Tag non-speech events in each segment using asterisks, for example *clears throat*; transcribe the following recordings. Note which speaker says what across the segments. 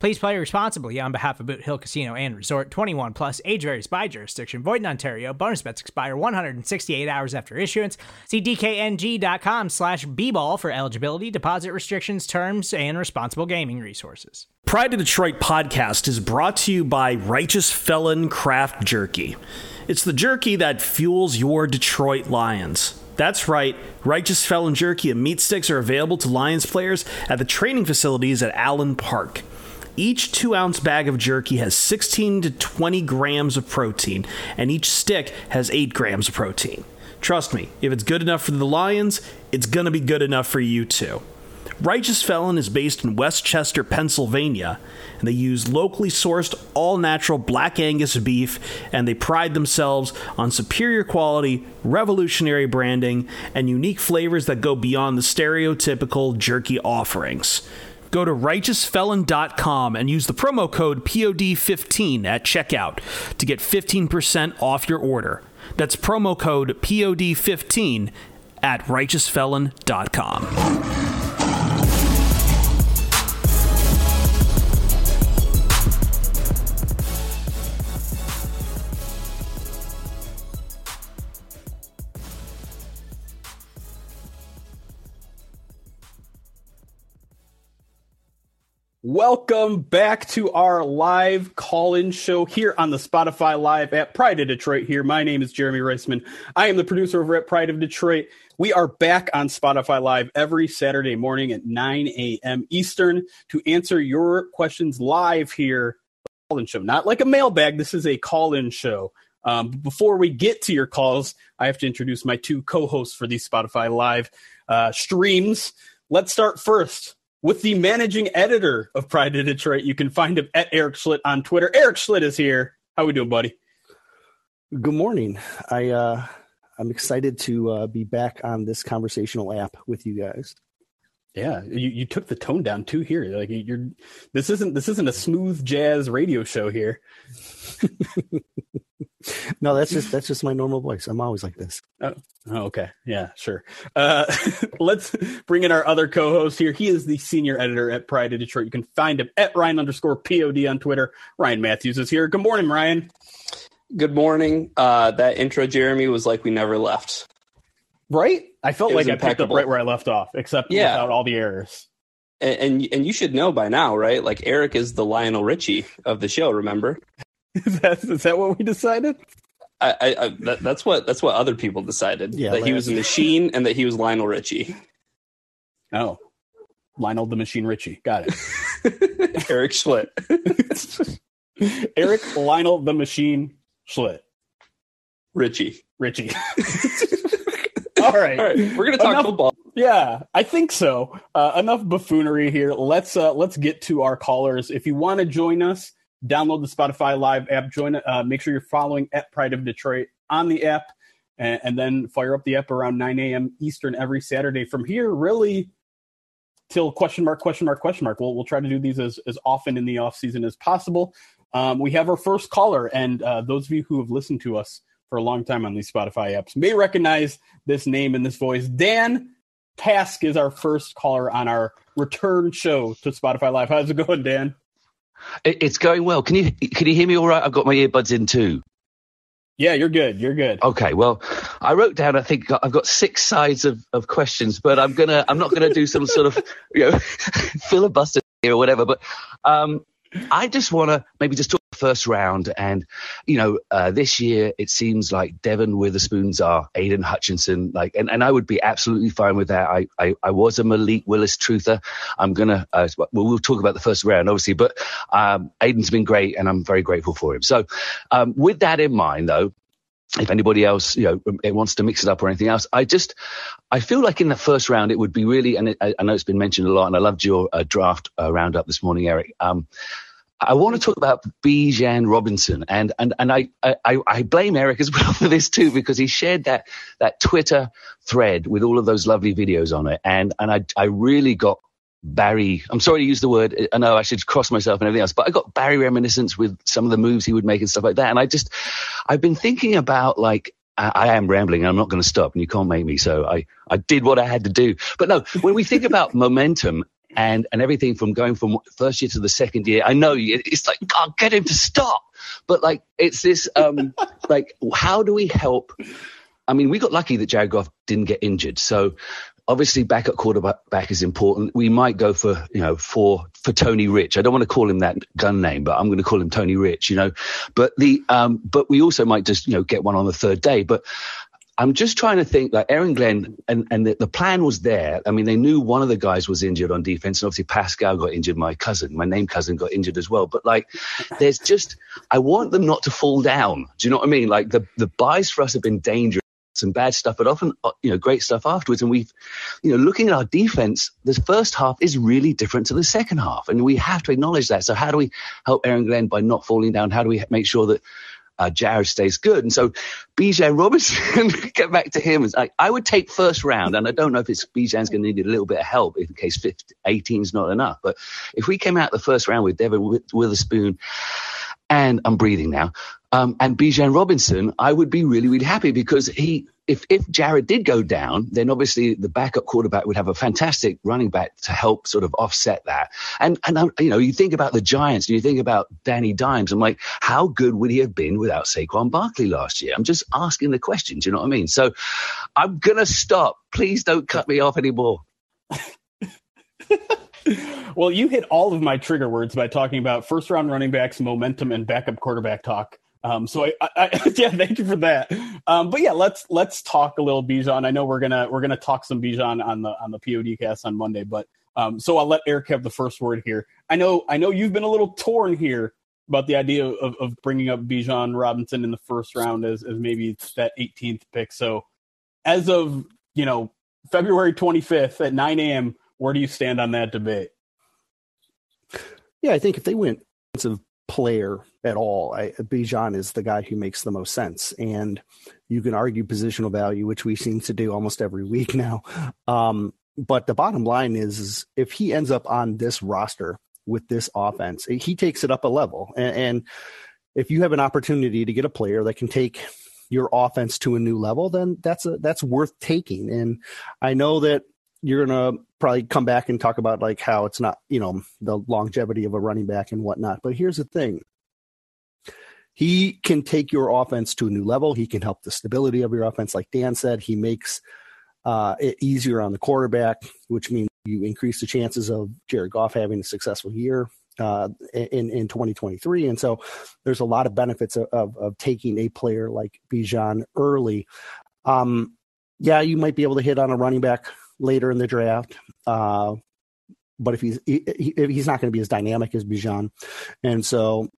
Speaker 1: Please play responsibly on behalf of Boot Hill Casino and Resort. 21 plus, age varies by jurisdiction. Void in Ontario. Bonus bets expire 168 hours after issuance. See dkng.com slash bball for eligibility, deposit restrictions, terms, and responsible gaming resources.
Speaker 2: Pride to Detroit podcast is brought to you by Righteous Felon Craft Jerky. It's the jerky that fuels your Detroit Lions. That's right, Righteous Felon Jerky and meat sticks are available to Lions players at the training facilities at Allen Park. Each two ounce bag of jerky has 16 to 20 grams of protein, and each stick has 8 grams of protein. Trust me, if it's good enough for the Lions, it's gonna be good enough for you too. Righteous Felon is based in West Chester, Pennsylvania, and they use locally sourced, all natural black Angus beef, and they pride themselves on superior quality, revolutionary branding, and unique flavors that go beyond the stereotypical jerky offerings. Go to righteousfelon.com and use the promo code POD15 at checkout to get 15% off your order. That's promo code POD15 at righteousfelon.com.
Speaker 3: Welcome back to our live call in show here on the Spotify Live at Pride of Detroit. Here, my name is Jeremy Reisman. I am the producer over at Pride of Detroit. We are back on Spotify Live every Saturday morning at 9 a.m. Eastern to answer your questions live here. Call in show, not like a mailbag. This is a call in show. Um, before we get to your calls, I have to introduce my two co hosts for these Spotify Live uh, streams. Let's start first with the managing editor of Pride of Detroit. You can find him at Eric Schlitt on Twitter. Eric Schlitt is here. How we doing, buddy?
Speaker 4: Good morning. I uh, I'm excited to uh, be back on this conversational app with you guys.
Speaker 3: Yeah, you, you took the tone down too here. Like you're this isn't this isn't a smooth jazz radio show here. *laughs*
Speaker 4: no, that's just that's just my normal voice. I'm always like this.
Speaker 3: Oh, oh okay. Yeah, sure. Uh, *laughs* let's bring in our other co-host here. He is the senior editor at Pride of Detroit. You can find him at Ryan underscore POD on Twitter. Ryan Matthews is here. Good morning, Ryan.
Speaker 5: Good morning. Uh, that intro, Jeremy, was like we never left.
Speaker 3: Right? I felt like I picked up right where I left off, except yeah. without all the errors.
Speaker 5: And, and and you should know by now, right? Like Eric is the Lionel Richie of the show. Remember? *laughs*
Speaker 3: is, that, is that what we decided?
Speaker 5: I, I, I that, that's what that's what other people decided. Yeah, that he was a machine and that he was Lionel Richie.
Speaker 3: Oh, Lionel the Machine Richie. Got it. *laughs*
Speaker 5: Eric Schlitt. *laughs*
Speaker 3: Eric Lionel the Machine Schlitt.
Speaker 5: Richie.
Speaker 3: Richie. *laughs* All right.
Speaker 5: All right. We're gonna talk
Speaker 3: enough,
Speaker 5: football.
Speaker 3: Yeah, I think so. Uh, enough buffoonery here. Let's uh, let's get to our callers. If you want to join us, download the Spotify Live app. Join. Uh, make sure you're following at Pride of Detroit on the app, and, and then fire up the app around 9 a.m. Eastern every Saturday. From here, really till question mark question mark question mark. We'll we'll try to do these as as often in the off season as possible. Um, we have our first caller, and uh, those of you who have listened to us for a long time on these Spotify apps may recognize this name and this voice. Dan Task is our first caller on our return show to Spotify Live. How's it going, Dan?
Speaker 6: It's going well. Can you can you hear me all right? I've got my earbuds in too.
Speaker 3: Yeah, you're good. You're good.
Speaker 6: Okay. Well, I wrote down. I think I've got six sides of, of questions, but I'm gonna. I'm not gonna do some sort of you know *laughs* filibuster here or whatever. But um, I just want to maybe just talk first round. And, you know, uh, this year it seems like Devon Witherspoons are Aidan Hutchinson. Like, and, and I would be absolutely fine with that. I, I, I was a Malik Willis truther. I'm going to, uh, well, we'll talk about the first round, obviously, but um, Aidan's been great and I'm very grateful for him. So, um, with that in mind, though, if anybody else, you know, it wants to mix it up or anything else, I just, I feel like in the first round it would be really, and it, I, I, know it's been mentioned a lot, and I loved your uh, draft uh, roundup this morning, Eric. Um, I want to talk about Bijan Robinson, and and and I, I I blame Eric as well *laughs* for this too because he shared that that Twitter thread with all of those lovely videos on it, and and I I really got Barry. I'm sorry to use the word. I know I should cross myself and everything else, but I got Barry reminiscence with some of the moves he would make and stuff like that. And I just, I've been thinking about like, I, am rambling. And I'm not going to stop, and you can't make me. So I, I did what I had to do. But no, when we think about momentum and and everything from going from first year to the second year, I know it's like God, get him to stop. But like, it's this, um, *laughs* like, how do we help? I mean, we got lucky that Jared Goff didn't get injured. So obviously backup quarterback is important. We might go for, you know, for, for Tony Rich. I don't want to call him that gun name, but I'm going to call him Tony Rich, you know, but the, um, but we also might just, you know, get one on the third day. But I'm just trying to think like Aaron Glenn and, and the, the, plan was there. I mean, they knew one of the guys was injured on defense and obviously Pascal got injured. My cousin, my name cousin got injured as well. But like, there's just, I want them not to fall down. Do you know what I mean? Like the, the byes for us have been dangerous some bad stuff, but often, uh, you know, great stuff afterwards. And we've, you know, looking at our defense, the first half is really different to the second half. And we have to acknowledge that. So how do we help Aaron Glenn by not falling down? How do we make sure that uh, Jared stays good? And so Bijan Robinson, *laughs* get back to him. Like, I would take first round, and I don't know if it's Bijan's going to need a little bit of help in case 18 is not enough. But if we came out the first round with Devon Witherspoon, and I'm breathing now, um, and Bijan Robinson, I would be really, really happy because he, if, if Jared did go down, then obviously the backup quarterback would have a fantastic running back to help sort of offset that. And, and, um, you know, you think about the Giants and you think about Danny Dimes. I'm like, how good would he have been without Saquon Barkley last year? I'm just asking the questions. You know what I mean? So I'm to stop. Please don't cut me off anymore. *laughs*
Speaker 3: well, you hit all of my trigger words by talking about first round running backs, momentum, and backup quarterback talk. Um, so I, I, *laughs* yeah, thank you for that. Um, but yeah, let's let's talk a little Bijan. I know we're gonna we're gonna talk some Bijan on the on the PODcast on Monday, but um, so I'll let Eric have the first word here. I know I know you've been a little torn here about the idea of, of bringing up Bijan Robinson in the first round as as maybe that 18th pick. So as of you know February 25th at 9 a.m., where do you stand on that debate?
Speaker 4: Yeah, I think if they went player at all. Bijan is the guy who makes the most sense, and you can argue positional value, which we seem to do almost every week now. Um, but the bottom line is, is, if he ends up on this roster with this offense, he takes it up a level. And, and if you have an opportunity to get a player that can take your offense to a new level, then that's a, that's worth taking. And I know that you're gonna probably come back and talk about like how it's not you know the longevity of a running back and whatnot but here's the thing he can take your offense to a new level. He can help the stability of your offense. Like dan said he makes uh, it easier on the quarterback which means you increase the chances of jared goff having a successful year uh, in in 2023 and so there's a lot of benefits of, of, of taking a player like bijan early. Um, yeah you might be able to hit on a running back later in the draft. Uh, but if he's he, he's not going to be as dynamic as Bijan, and so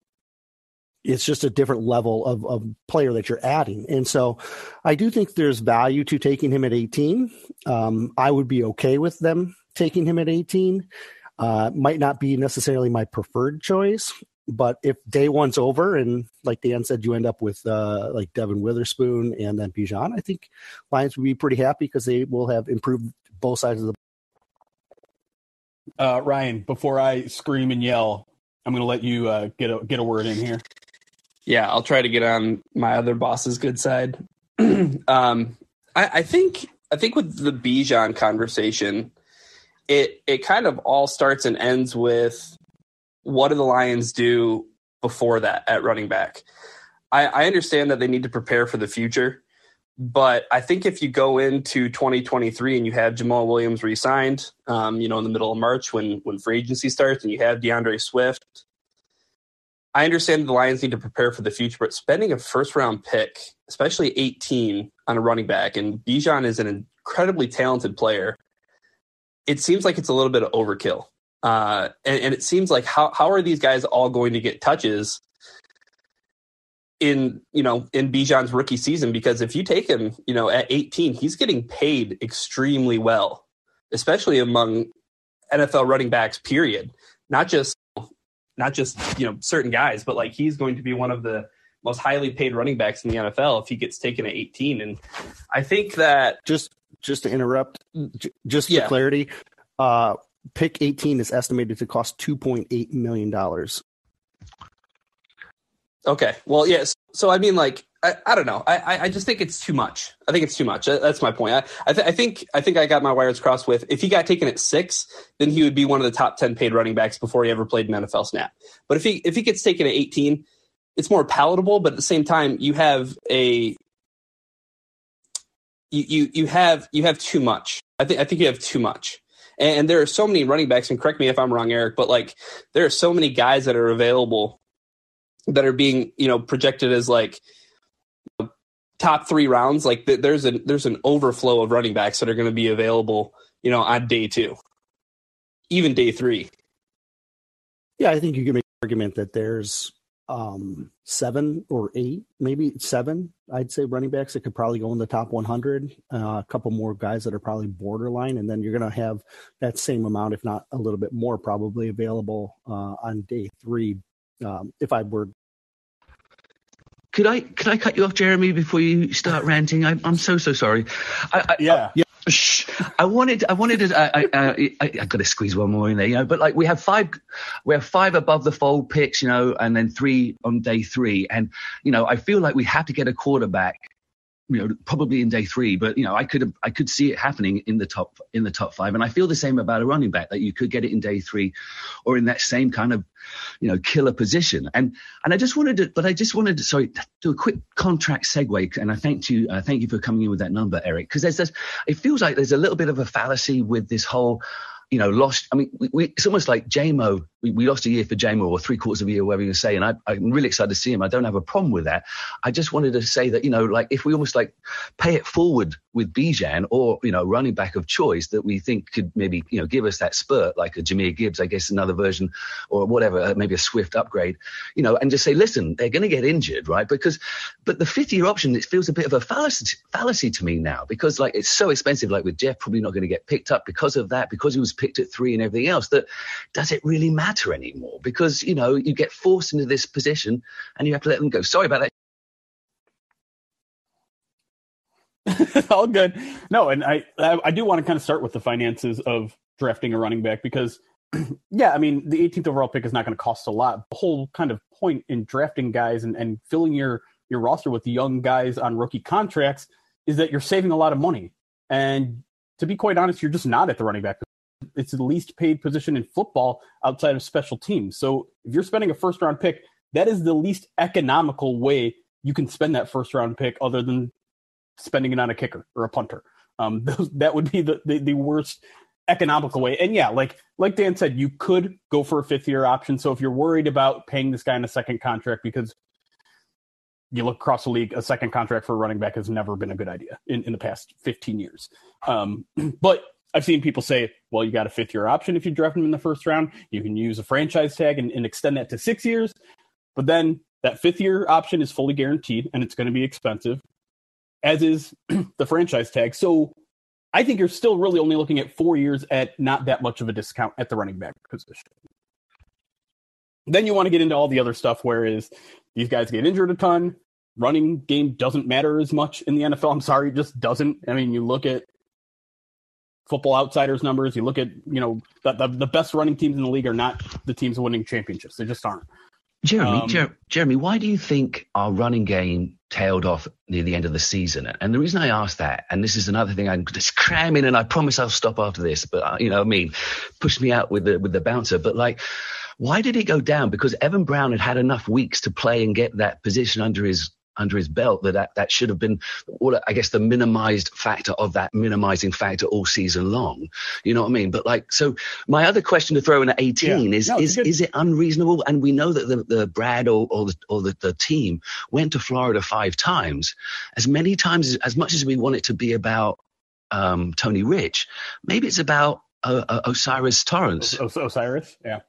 Speaker 4: it's just a different level of, of player that you're adding. And so I do think there's value to taking him at 18. Um, I would be okay with them taking him at 18. Uh, might not be necessarily my preferred choice, but if day one's over and like Dan said, you end up with uh, like Devon Witherspoon and then Bijan, I think Lions would be pretty happy because they will have improved both sides of the.
Speaker 3: Uh, Ryan, before I scream and yell, I'm going to let you uh, get a get a word in here.
Speaker 5: Yeah, I'll try to get on my other boss's good side. *clears throat* um, I, I think I think with the Bijan conversation, it it kind of all starts and ends with what do the Lions do before that at running back? I, I understand that they need to prepare for the future, but I think if you go into 2023 and you have Jamaal Williams re-signed, um, you know, in the middle of March when when free agency starts, and you have D'Andre Swift, I understand the Lions need to prepare for the future, but spending a first round pick, especially 18 on a running back, and Bijan is an incredibly talented player, it seems like it's a little bit of overkill. Uh, and, and, it seems like how how are these guys all going to get touches in you know in Bijan's rookie season? Because if you take him, you know, at 18, he's getting paid extremely well, especially among NFL running backs. Period. Not just not just you know certain guys, but like he's going to be one of the most highly paid running backs in the NFL if he gets taken at 18. And I think that
Speaker 4: just just to interrupt, just for yeah. clarity, uh, pick 18 is estimated to cost 2.8 million dollars.
Speaker 5: Okay, well, yes. So I mean, like, I, I don't know. I, I just think it's too much. I think it's too much. That's my point. I I, th- I think I think I got my wires crossed with if he got taken at six, then he would be one of the top ten paid running backs before he ever played an NFL snap. But if he if he gets taken at 18, it's more palatable. But at the same time, you have a you, you you have you have too much. I think I think you have too much. And, and there are so many running backs, and correct me if I'm wrong, Eric, but like there are so many guys that are available that are being you know projected as like top three rounds. Like there's a there's an overflow of running backs that are going to be available, you know, on day two, even day three.
Speaker 4: Yeah, I think you can make an argument that there's um, seven or eight, maybe seven, I'd say running backs that could probably go in the top 100. Uh, a couple more guys that are probably borderline, and then you're going to have that same amount, if not a little bit more, probably available uh, on day three. Um, if I were
Speaker 6: could I could I cut you off, Jeremy, before you start ranting? I, am so so sorry.
Speaker 3: I, I, yeah, yeah.
Speaker 6: Shh. I wanted, I wanted to, I, I, I, I got to squeeze one more in there, you know, but like we have five, we have five above the fold picks, you know, and then three on day three. And, you know, I feel like we have to get a quarterback you know probably in day three but you know i could i could see it happening in the top in the top five. And i feel the same about a running back that you could get it in day three or in that same kind of you know killer position. And and i just wanted to but i just wanted to sorry do a quick contract segue and i thank you uh, thank you for coming in with that number eric because there's this it feels like there's a little bit of a fallacy with this whole you know, lost. I mean, we, we, it's almost like JMO. We, we, lost a year for JMO or three quarters of a year, whatever you say. And I, I'm really excited to see him. I don't have a problem with that. I just wanted to say that, you know, like if we almost like pay it forward with Bijan or, you know, running back of choice that we think could maybe, you know, give us that spurt, like a Jahmyr Gibbs, I guess, another version or whatever, uh, maybe a Swift upgrade, you know, and just say, listen, they're going to get injured, right? Because, but the fifth year option, it feels a bit of a fallacy, fallacy to me now because like it's so expensive, like with Jeff probably not going to get picked up because of that, because he was picked at three and everything else that does it really matter anymore? Because, you know, you get forced into this position and you have to let them go. Sorry about
Speaker 3: that. *laughs* All good. No, and I, I do want to kind of start with the finances of drafting a running back because, *clears throat* yeah, I mean, the 18th overall pick is not going to cost a lot. The whole kind of point in drafting guys and, and filling your your roster with young guys on rookie contracts is that you're saving a lot of money. And to be quite honest, you're just not at the running back it's the least paid position in football outside of special teams. So if you're spending a first round pick, that is the least economical way you can spend that first round pick other than spending it on a kicker or a punter. Um, *laughs* those, that would be the, the, the worst economical way. And yeah, like like Dan said, you could go for a fifth year option. So if you're worried about paying this guy in a second contract because you look across the league, a second contract for a running back has never been a good idea in, in the past 15 years. Um, *clears throat* but I've seen people say, well, you got a fifth year option if you draft him in the first round. You can use a franchise tag and, and extend that to six years. But then that fifth year option is fully guaranteed and it's going to be expensive, as is *clears throat* the franchise tag. So I think you're still really only looking at four years at not that much of a discount at the running back position. Then you want to get into all the other stuff, whereas these guys get injured a ton. Running game doesn't matter as much in the NFL. I'm sorry, it just doesn't. I mean, you look at Football Outsiders numbers, you look at you know the, the, the best running teams in the league are not the teams winning championships. They just aren't.
Speaker 6: Jeremy, um, Jer- Jeremy, why do you think our running game tailed off near the end of the season? And the reason I ask that, and this is another thing I'm just cramming, and I promise I'll stop after this, but uh, you know, I mean, push me out with the with the bouncer. But like, why did it go down? Because Evan Brown had had enough weeks to play and get that position under his under his belt that, that that should have been well, I guess the minimized factor of that minimizing factor all season long. You know what I mean? But like, so my other question to throw in at 18 yeah. is, no, is, good. is it unreasonable? And we know that the, the Brad or, or the, or the, the team went to Florida five times as many times as, as much as we want it to be about, um, Tony Rich. Maybe it's about uh, uh, O'Cyrus Torrence.
Speaker 3: O- o- O'Cyrus, yeah.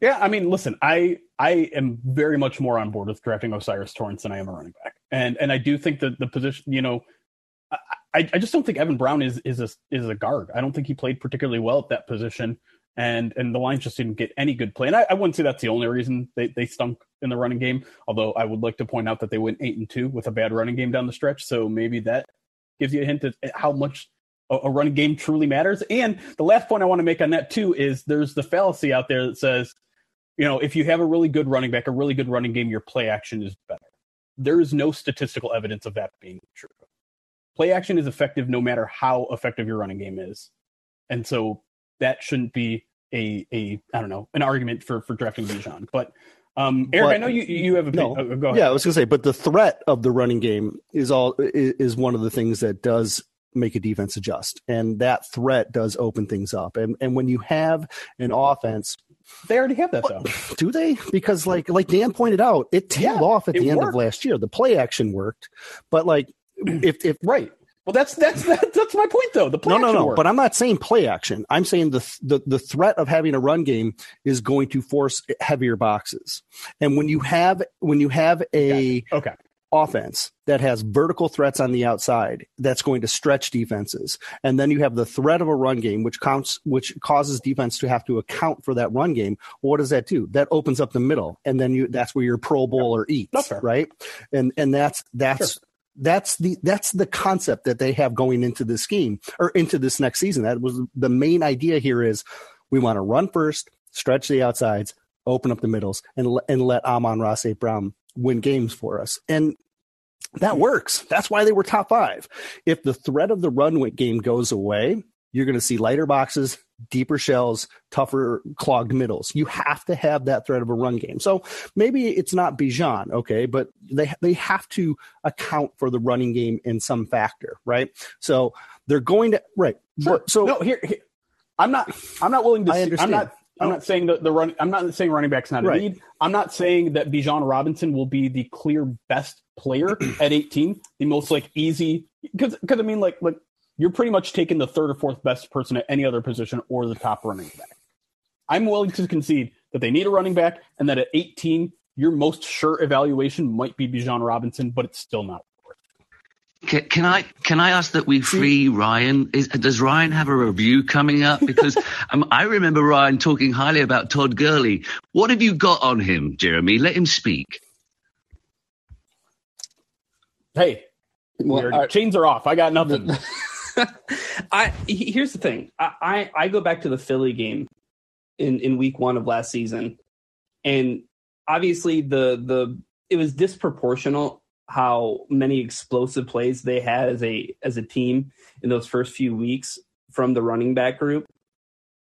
Speaker 3: Yeah, I mean, listen, I I am very much more on board with drafting O'Cyrus Torrence than I am a running back, and and I do think that the position, you know, I, I just don't think Evan Brown is is a is a guard. I don't think he played particularly well at that position, and and the Lions just didn't get any good play. And I, I wouldn't say that's the only reason they they stunk in the running game. Although I would like to point out that they went eight and two with a bad running game down the stretch, so maybe that gives you a hint at how much a, a running game truly matters. And the last point I want to make on that too is there's the fallacy out there that says you know, if you have a really good running back, a really good running game, your play action is better. There is no statistical evidence of that being true. Play action is effective no matter how effective your running game is. And so that shouldn't be a a I don't know, an argument for for drafting Bijan. But um, Eric, but, I know you you have a no,
Speaker 4: oh, go ahead. Yeah, I was going to say, but the threat of the running game is all is one of the things that does make a defense adjust, and that threat does open things up. And and when you have an offense
Speaker 3: they already have that though. *laughs*
Speaker 4: Do they? Because like like Dan pointed out, it tailed yeah, off at the end worked. of last year. The play action worked, but like *clears throat* if if
Speaker 3: right. Well, that's that's that's my point though. The play
Speaker 4: no, no, no.
Speaker 3: Worked.
Speaker 4: But I'm not saying play action. I'm saying the, the the threat of having a run game is going to force heavier boxes. And when you have when you have a
Speaker 3: okay
Speaker 4: offense that has vertical threats on the outside that's going to stretch defenses and then you have the threat of a run game which counts which causes defense to have to account for that run game what does that do that opens up the middle and then you that's where your pro bowler yeah. eats right and and that's that's sure. that's the that's the concept that they have going into this scheme or into this next season that was the main idea here is we want to run first stretch the outsides open up the middles and and let Amon-Ra St. Brown win games for us. And that works. That's why they were top five. If the threat of the run game goes away, you're going to see lighter boxes, deeper shells, tougher clogged middles. You have to have that threat of a run game. So maybe it's not Bijan, okay, but they they have to account for the running game in some factor, right? So they're going to right.
Speaker 3: Sure. so no, here, here, I'm not I'm not willing to. I understand. I'm not I'm not saying that the run. I'm not saying running back's not a right. need. I'm not saying that Bijan Robinson will be the clear best player at 18, the most like easy. Because because I mean like like you're pretty much taking the third or fourth best person at any other position or the top running back. I'm willing to concede that they need a running back and that at 18, your most sure evaluation might be Bijan Robinson, but it's still not
Speaker 6: can, can, I can I ask that we free Ryan? Is, does Ryan have a review coming up? Because *laughs* um, I remember Ryan talking highly about Todd Gurley. What have you got on him, Jeremy? Let him speak.
Speaker 3: Hey, well, uh, chains are off. I got nothing. *laughs*
Speaker 5: I here's the thing. I, I I go back to the Philly game in in week one of last season, and obviously the the it was disproportional how many explosive plays they had as a as a team in those first few weeks from the running back group,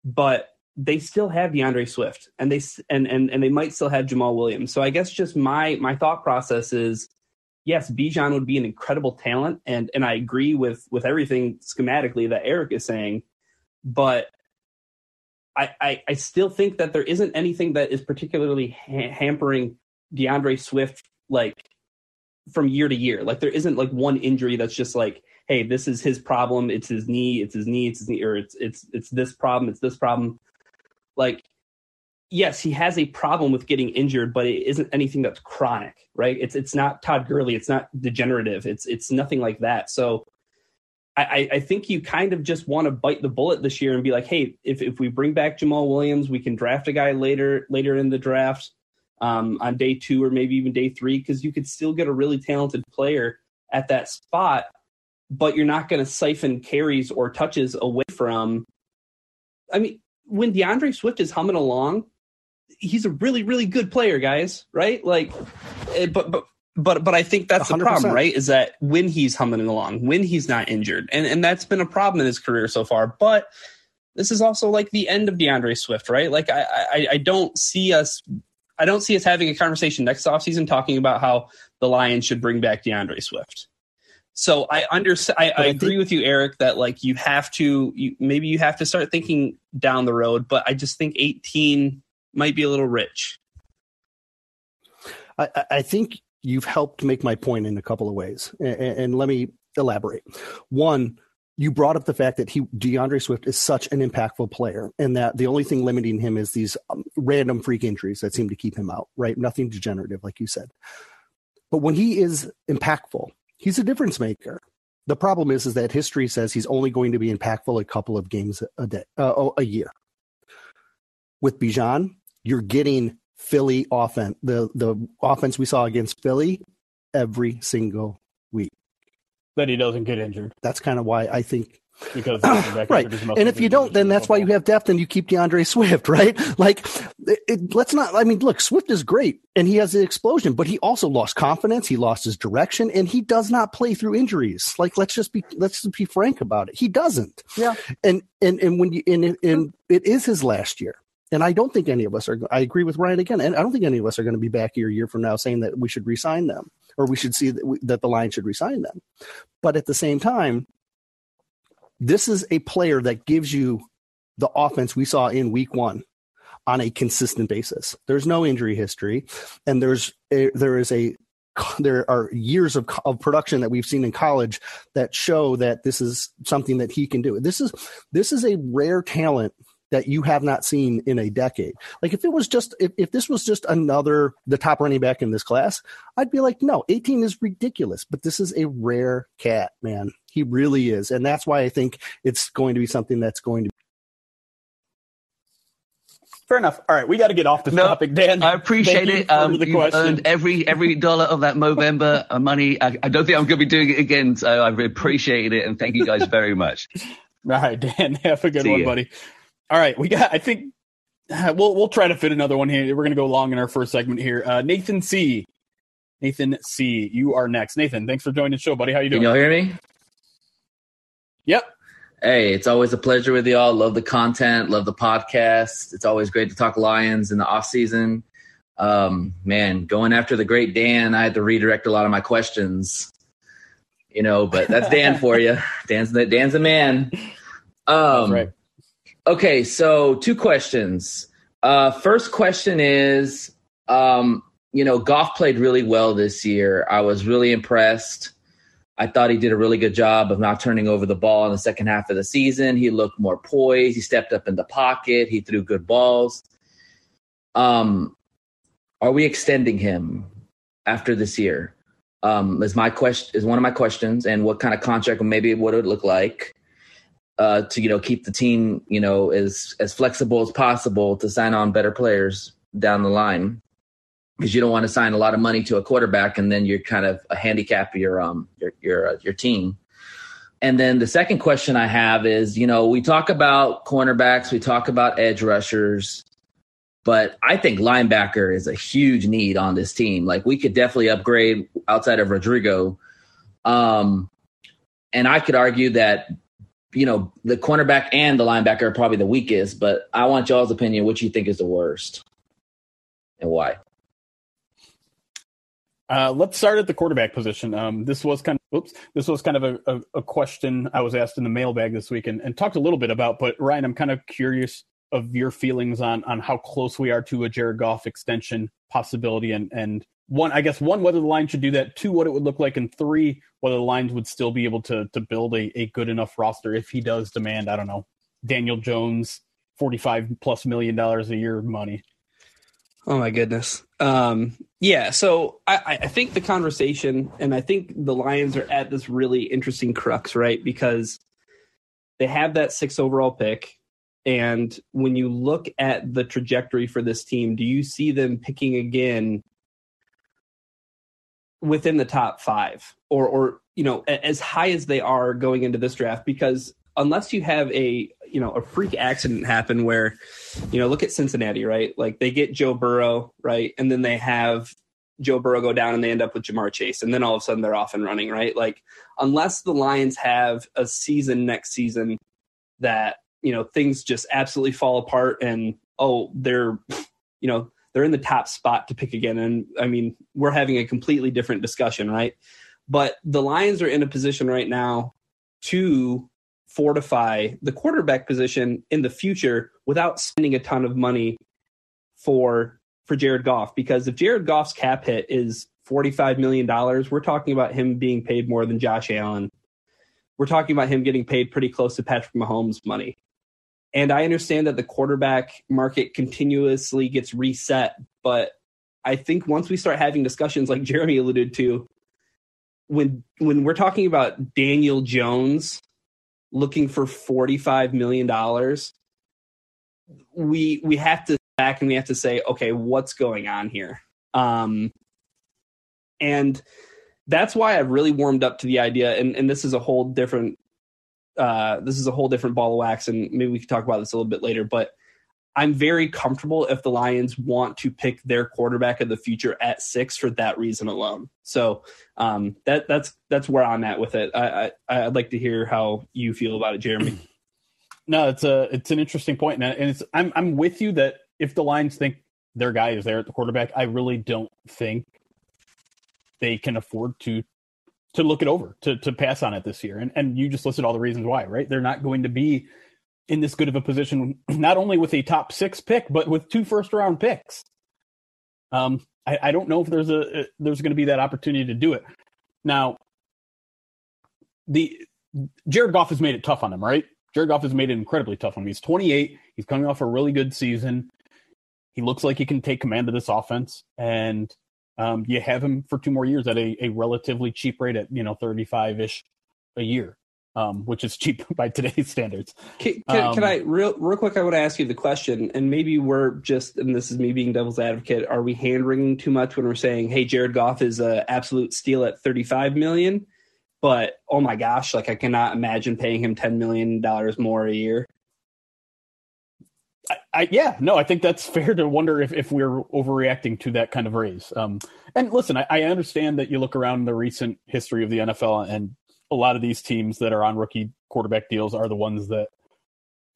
Speaker 5: but they still have D'Andre Swift and they and and and they might still have Jamaal Williams. So I guess just my my thought process is yes, Bijan would be an incredible talent and and I agree with with everything schematically that Eric is saying, but I, I, I still think that there isn't anything that is particularly ha- hampering D'Andre Swift like from year to year. Like there isn't like one injury that's just like, hey, this is his problem. It's his knee. It's his knee. It's his knee. Or it's it's it's this problem. It's this problem. Like, yes, he has a problem with getting injured, but it isn't anything that's chronic, right? It's it's not Todd Gurley. It's not degenerative. It's it's nothing like that. So. I, I think you kind of just want to bite the bullet this year and be like, hey, if, if we bring back Jamaal Williams, we can draft a guy later later in the draft um, on day two or maybe even day three because you could still get a really talented player at that spot, but you're not going to siphon carries or touches away from. I mean, when D'Andre Swift is humming along, he's a really, really good player, guys. Right? Like, eh, but but but but I think that's 100%. the problem, right? Is that when he's humming along, when he's not injured, and and that's been a problem in his career so far. But this is also like the end of D'Andre Swift, right? Like I I, I don't see us I don't see us having a conversation next offseason talking about how the Lions should bring back D'Andre Swift. So I understand. I, I, agree with you, Eric, that like you have to, you, maybe you have to start thinking down the road. But I just think 18 might be a little rich.
Speaker 4: I, I think you've helped make my point in a couple of ways, and, and let me elaborate. One, you brought up the fact that he D'Andre Swift is such an impactful player, and that the only thing limiting him is these um, random freak injuries that seem to keep him out. Right, nothing degenerative, like you said. But when he is impactful, he's a difference maker. The problem is, is that history says he's only going to be impactful a couple of games a day, uh, a year. With Bijan, you're getting Philly offense, the the offense we saw against Philly every single week
Speaker 3: that he doesn't get injured.
Speaker 4: That's kind of why I think *clears throat*
Speaker 3: because *clears throat*
Speaker 4: right. And if you don't, then that's why you have depth and you keep D'Andre Swift, *laughs* right? Like, it, it, let's not. I mean, look, Swift is great and he has the explosion, but he also lost confidence. He lost his direction, and he does not play through injuries. Like, let's just be let's just be frank about it. He doesn't.
Speaker 3: Yeah.
Speaker 4: And and and when you and and it is his last year. And I don't think any of us are. I agree with Ryan again, and I don't think any of us are going to be back here a year from now saying that we should resign them or we should see that, we, that the line should resign them. But at the same time, this is a player that gives you the offense we saw in week one on a consistent basis. There's no injury history, and there's a, there is a there are years of, of production that we've seen in college that show that this is something that he can do. This is this is a rare talent that you have not seen in a decade. Like if it was just if, if this was just another the top running back in this class, I'd be like, no, 18 is ridiculous. But this is a rare cat, man. He really is. And that's why I think it's going to be something that's going to
Speaker 3: Fair enough. All right, we got to get off this no, topic, Dan.
Speaker 6: I appreciate it. Um, the you've earned every every *laughs* dollar of that Movember money. I, I, don't think I'm going to be doing it again, so I appreciate it and thank you guys very much. *laughs*
Speaker 3: All right, Dan, have a good See one, buddy. All right, we got. I think *sighs* we'll we'll try to fit another one here. We're going to go long in our first segment here. Uh, Nathan C. Nathan C. You are next. Nathan, thanks for joining the show, buddy. How you doing?
Speaker 7: Can y'all hear me?
Speaker 3: Yep.
Speaker 7: Hey, it's always a pleasure with y'all. Love the content, love the podcast. It's always great to talk Lions in the off season. Um, man, going after the great Dan, I had to redirect a lot of my questions. You know, but that's Dan *laughs* for you. Dan's the Dan's the man. Um, right. Okay, so two questions. Uh, first question is, um, you know, Goff played really well this year. I was really impressed. I thought he did a really good job of not turning over the ball in the second half of the season. He looked more poised. He stepped up in the pocket. He threw good balls. Um, are we extending him after this year? Um, is my question is one of my questions, and what kind of contract maybe what it would look like uh, to you know keep the team you know as as flexible as possible to sign on better players down the line because you don't want to sign a lot of money to a quarterback and then you're kind of a handicap your um your your uh, your team. And then the second question I have is, you know, we talk about cornerbacks, we talk about edge rushers, but I think linebacker is a huge need on this team. Like we could definitely upgrade outside of Rodrigo. Um, and I could argue that you know, the cornerback and the linebacker are probably the weakest, but I want y'all's opinion. What you think is the worst and why?
Speaker 3: Uh, let's start at the quarterback position. Um, this was kind of, oops, this was kind of a, a, a, question I was asked in the mailbag this week and, and talked a little bit about, but Ryan, I'm kind of curious of your feelings on, on how close we are to a Jared Goff extension possibility and, and one, I guess one, whether the line should do that, two, what it would look like, and three, whether the Lions would still be able to to build a, a good enough roster if he does demand, I don't know, Daniel Jones, forty five plus million dollars a year money.
Speaker 5: Oh my goodness. Um, yeah, so I, I think the conversation, and I think the Lions are at this really interesting crux, right? Because they have that six overall pick. And when you look at the trajectory for this team, do you see them picking again within the top five or or you know as high as they are going into this draft because unless you have a you know a freak accident happen where you know look at Cincinnati right? Like they get Joe Burrow right? And then they have Joe Burrow go down and they end up with Ja'Marr Chase and then all of a sudden they're off and running right? Like unless the Lions have a season next season that you know things just absolutely fall apart and oh they're you know they're in the top spot to pick again. And I mean, we're having a completely different discussion, right? But the Lions are in a position right now to fortify the quarterback position in the future without spending a ton of money for for Jared Goff. Because if Jared Goff's cap hit is $45 million, we're talking about him being paid more than Josh Allen. We're talking about him getting paid pretty close to Patrick Mahomes' money. And I understand that the quarterback market continuously gets reset, but I think once we start having discussions like Jeremy alluded to, when when we're talking about Daniel Jones looking for $45 million, we we have to back and we have to say, okay, what's going on here? Um, and that's why I've really warmed up to the idea, and, and this is a whole different uh, this is a whole different ball of wax, and maybe we can talk about this a little bit later. But I'm very comfortable if the Lions want to pick their quarterback of the future at six for that reason alone. So um, that that's that's where I'm at with it. I, I would like to hear how you feel about it, Jeremy. *clears throat*
Speaker 3: No, it's a it's an interesting point, and it's I'm I'm with you that if the Lions think their guy is there at the quarterback, I really don't think they can afford to to look it over, to to pass on it this year. And and you just listed all the reasons why, right? They're not going to be in this good of a position, *clears throat* not only with a top six pick, but with two first round picks. Um, I, I don't know if there's a there's going to be that opportunity to do it. Now, the Jared Goff has made it tough on them, right? Jared Goff has made it incredibly tough on him. He's 28. He's coming off a really good season. He looks like he can take command of this offense, and um, you have him for two more years at a, a relatively cheap rate at you know 35 ish a year um, which is *laughs* cheap by today's standards.
Speaker 5: Can, can, um, can, i real real quick i want to ask you the question and maybe we're just and this is me being devil's advocate are we hand wringing too much when we're saying hey jared goff is an absolute steal at 35 million? But oh my gosh like i cannot imagine paying him 10 million dollars more a year
Speaker 3: I, I, yeah, no, I think that's *laughs* fair to wonder if, if we're overreacting to that kind of raise. Um, and listen, I, I, understand that you look around the recent history of the NFL, and a lot of these teams that are on rookie quarterback deals are the ones that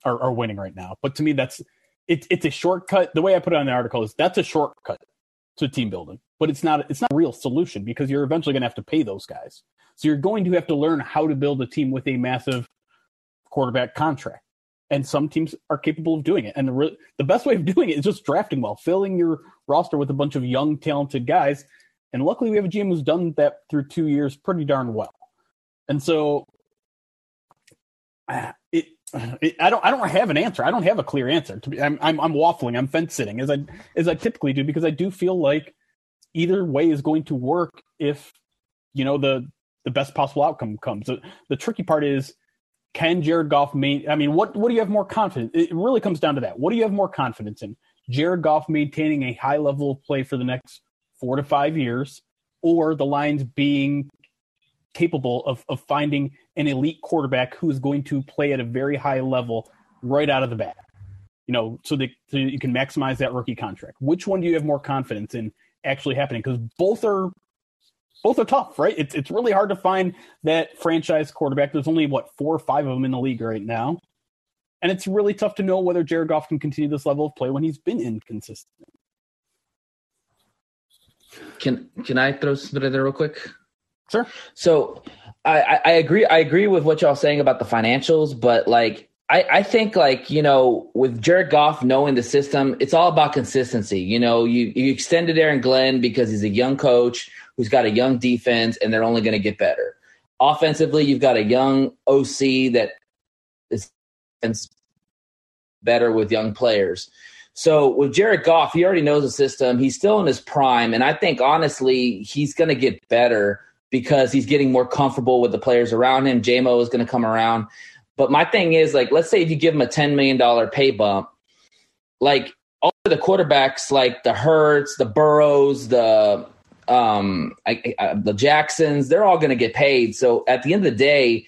Speaker 3: are, are winning right now. But to me, that's it, it's a shortcut. The way I put it on the article is that's a shortcut to team building, but it's not it's not a real solution because you're eventually going to have to pay those guys. So you're going to have to learn how to build a team with a massive quarterback contract and some teams are capable of doing it. And the re- the best way of *laughs* doing it is just drafting well, filling your roster with a bunch of young, talented guys. And luckily, we have a GM who's done that through two years pretty darn well. And so, uh, it, it, I don't I don't have an answer. I don't have a clear answer. To be, I'm, I'm I'm waffling. I'm fence sitting as I as I typically do because I do feel like either way is going to work if you know the the best possible outcome comes. The, the tricky part is can Jared Goff? I mean, what what do you have more confidence? It really comes down to that. What do you have more confidence in? Jared Goff maintaining a high level of play for the next four to five years, or the Lions being capable of of finding an elite quarterback who is going to play at a very high level right out of the bat. You know, so that so you can maximize that rookie contract. Which one do you have more confidence in actually happening? Because both are both are tough, right? It's it's really hard to find that franchise quarterback. There's only what four or five of them in the league right now, and it's really tough to know whether Jared Goff can continue this level of play when he's been inconsistent.
Speaker 7: Can can I throw something in there real quick?
Speaker 3: Sure.
Speaker 7: So I, I agree. I agree with what y'all saying about the financials, but like I, I think like you know with Jared Goff knowing the system, it's all about consistency. You know, you you extended Aaron Glenn because he's a young coach who's got a young defense and they're only going to get better. Offensively, you've got a young OC that is better with young players. So with Jared Goff, he already knows the system. He's still in his prime, and I think honestly, he's going to get better because he's getting more comfortable with the players around him. JMO is going to come around. But my thing is, like, let's say if you give him a $10 million pay bump, like all the quarterbacks, like the Hurts, the Burrows, the um, I, I, the Jacksons, they're all going to get paid. So at the end of the day,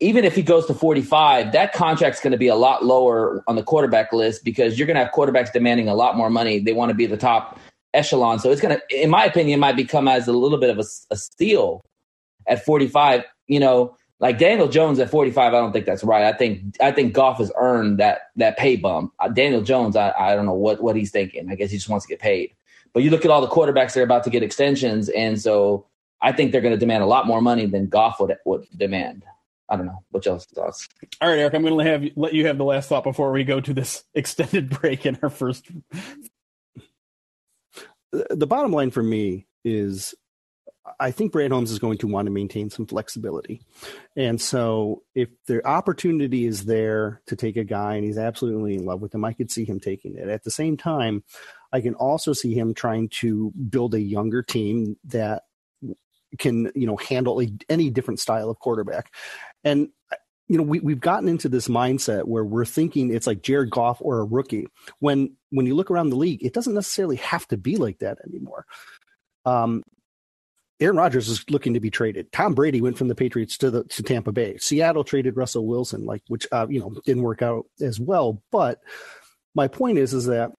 Speaker 7: even if he goes to 45, that contract's going to be a lot lower on the quarterback list because you're going to have quarterbacks demanding a lot more money. They want to be the top echelon. So it's going to, in my opinion, might become as a little bit of a, a steal at 45. You know, Like Daniel Jones at 45, I don't think that's right. I think I think Goff has earned that that pay bump. Uh, Daniel Jones, I, I don't know what what he's thinking. I guess he just wants to get paid. But you look at all the quarterbacks that are about to get extensions, and so I think they're going to demand a lot more money than Goff would would demand. I don't know. What y'all's thoughts?
Speaker 3: All right, Eric, I'm going to have let you have the last thought before we go to this *laughs* extended break in our first.
Speaker 4: The bottom line for me is I think Brad Holmes is going to want to maintain some flexibility. And so if the opportunity is there to take a guy and he's absolutely in love with him, I could see him taking it. At the same time, I can also see him trying to build a younger team that can, you know, handle a, any different style of quarterback. And you know, we, we've gotten into this mindset where we're thinking it's like Jared Goff or a rookie. When when you look around the league, it doesn't necessarily have to be like that anymore. Um, Aaron Rodgers is looking to be traded. Tom Brady went from the Patriots to the to Tampa Bay. Seattle traded Russell Wilson, like which uh, you know didn't work out as well. But my point is, is that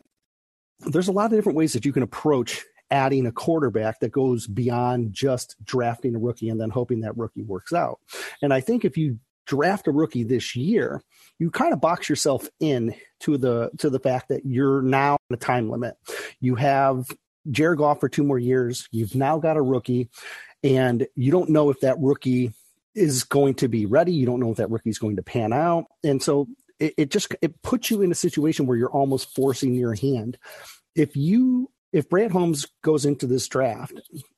Speaker 4: there's a lot of different ways that you can approach adding a quarterback that goes beyond just drafting a rookie and then hoping that rookie works out. And I think if you draft a rookie this year, you kind of box yourself in to the to the fact that you're now on a time limit. You have Jared Goff for two more years. You've now got a rookie, and you don't know if that rookie is going to be ready. You don't know if that rookie is going to pan out, and so it, it just it puts you in a situation where you're almost forcing your hand. If you if Brad Holmes goes into this draft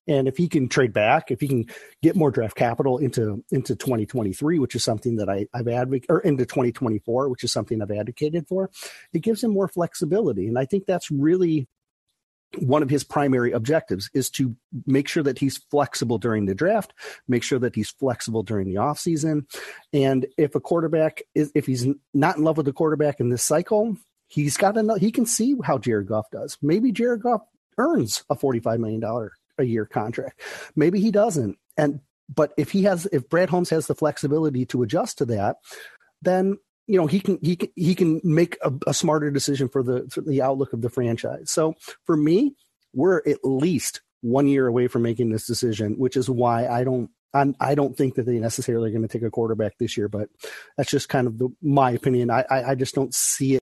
Speaker 4: and if he can trade back, if he can get more draft capital into into 2023, which is something that I, I've advocated, or into 2024, which is something I've advocated for, it gives him more flexibility, and I think that's really one of his primary objectives is to make sure that he's flexible during the draft, make sure that he's flexible during the offseason. And if a quarterback is if he's not in love with the quarterback in this cycle, he's got know he can see how Jared Goff does. Maybe Jared Goff earns a $45 million a year contract. Maybe he doesn't. And but if he has if Brad Holmes has the flexibility to adjust to that, then you know he can he can he can make a, a smarter decision for the for the outlook of the franchise. So for me, we're at least one year away from making this decision, which is why I don't I'm, I do not think that they necessarily are going to take a quarterback this year, but that's just kind of the, my opinion. I, I, I just don't see it.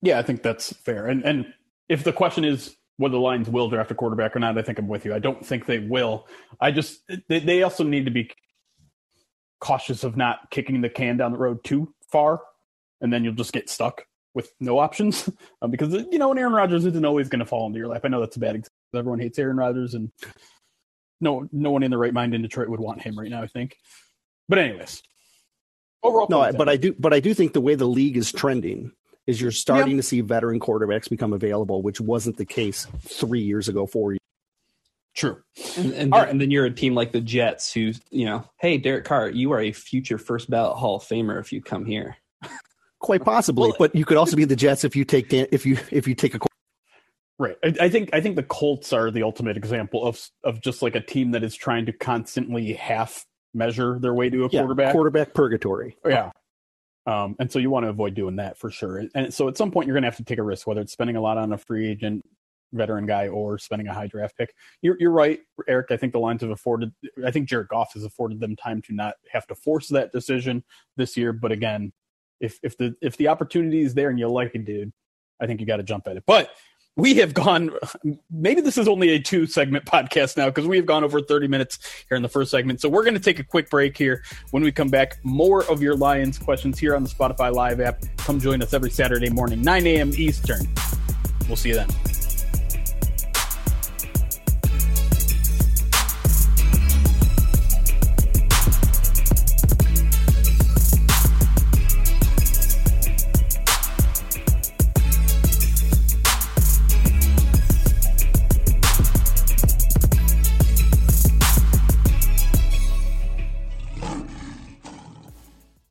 Speaker 3: Yeah, I think that's fair. And and if the question is whether the Lions will draft a quarterback or not, I think I'm with you. I don't think they will. I just they, they also need to be cautious of not kicking the can down the road too far, and then you'll just get stuck with no options *laughs* um, because you know, Aaron Rodgers isn't always going to fall into your lap. I know that's a bad example. Everyone hates Aaron Rodgers, and no, no one in the right mind in Detroit would want him right now. I think. But anyways,
Speaker 4: overall, no, but I do, but I do think the way the league is trending is you're starting to see veteran quarterbacks become available, which wasn't the case three years ago, four years.
Speaker 5: True. And, and, then, right. and, then, you're a team like the Jets who, you know, hey, Derek Carr, you are a future first ballot Hall of Famer if you come here. *laughs*
Speaker 4: Quite possibly, well, but you could also be the Jets if you take Dan, if you if you take a
Speaker 3: Right. I, I, think I think the Colts are the ultimate example of of just like a team that is trying to constantly half measure their way to a yeah, quarterback.
Speaker 4: Quarterback purgatory.
Speaker 3: Yeah. Um, and so you want to avoid doing that for sure. And so at some point you're going to have to take a risk, whether it's spending a lot on a free agent veteran guy or spending a high draft pick. You're, you're right, Eric. I think the Lions have afforded. I think Jared Goff has afforded them time to not have to force that decision this year. But again, if if the if the opportunity is there and you like it, dude, I think you got to jump at it. But we have gone. Maybe this is only a two segment podcast now because we have gone over 30 minutes here in the first segment. So we're going to take a quick break here. When we come back, more of your Lions questions here on the Spotify Live app. Come join us every Saturday morning, 9 a.m. Eastern. We'll see you then.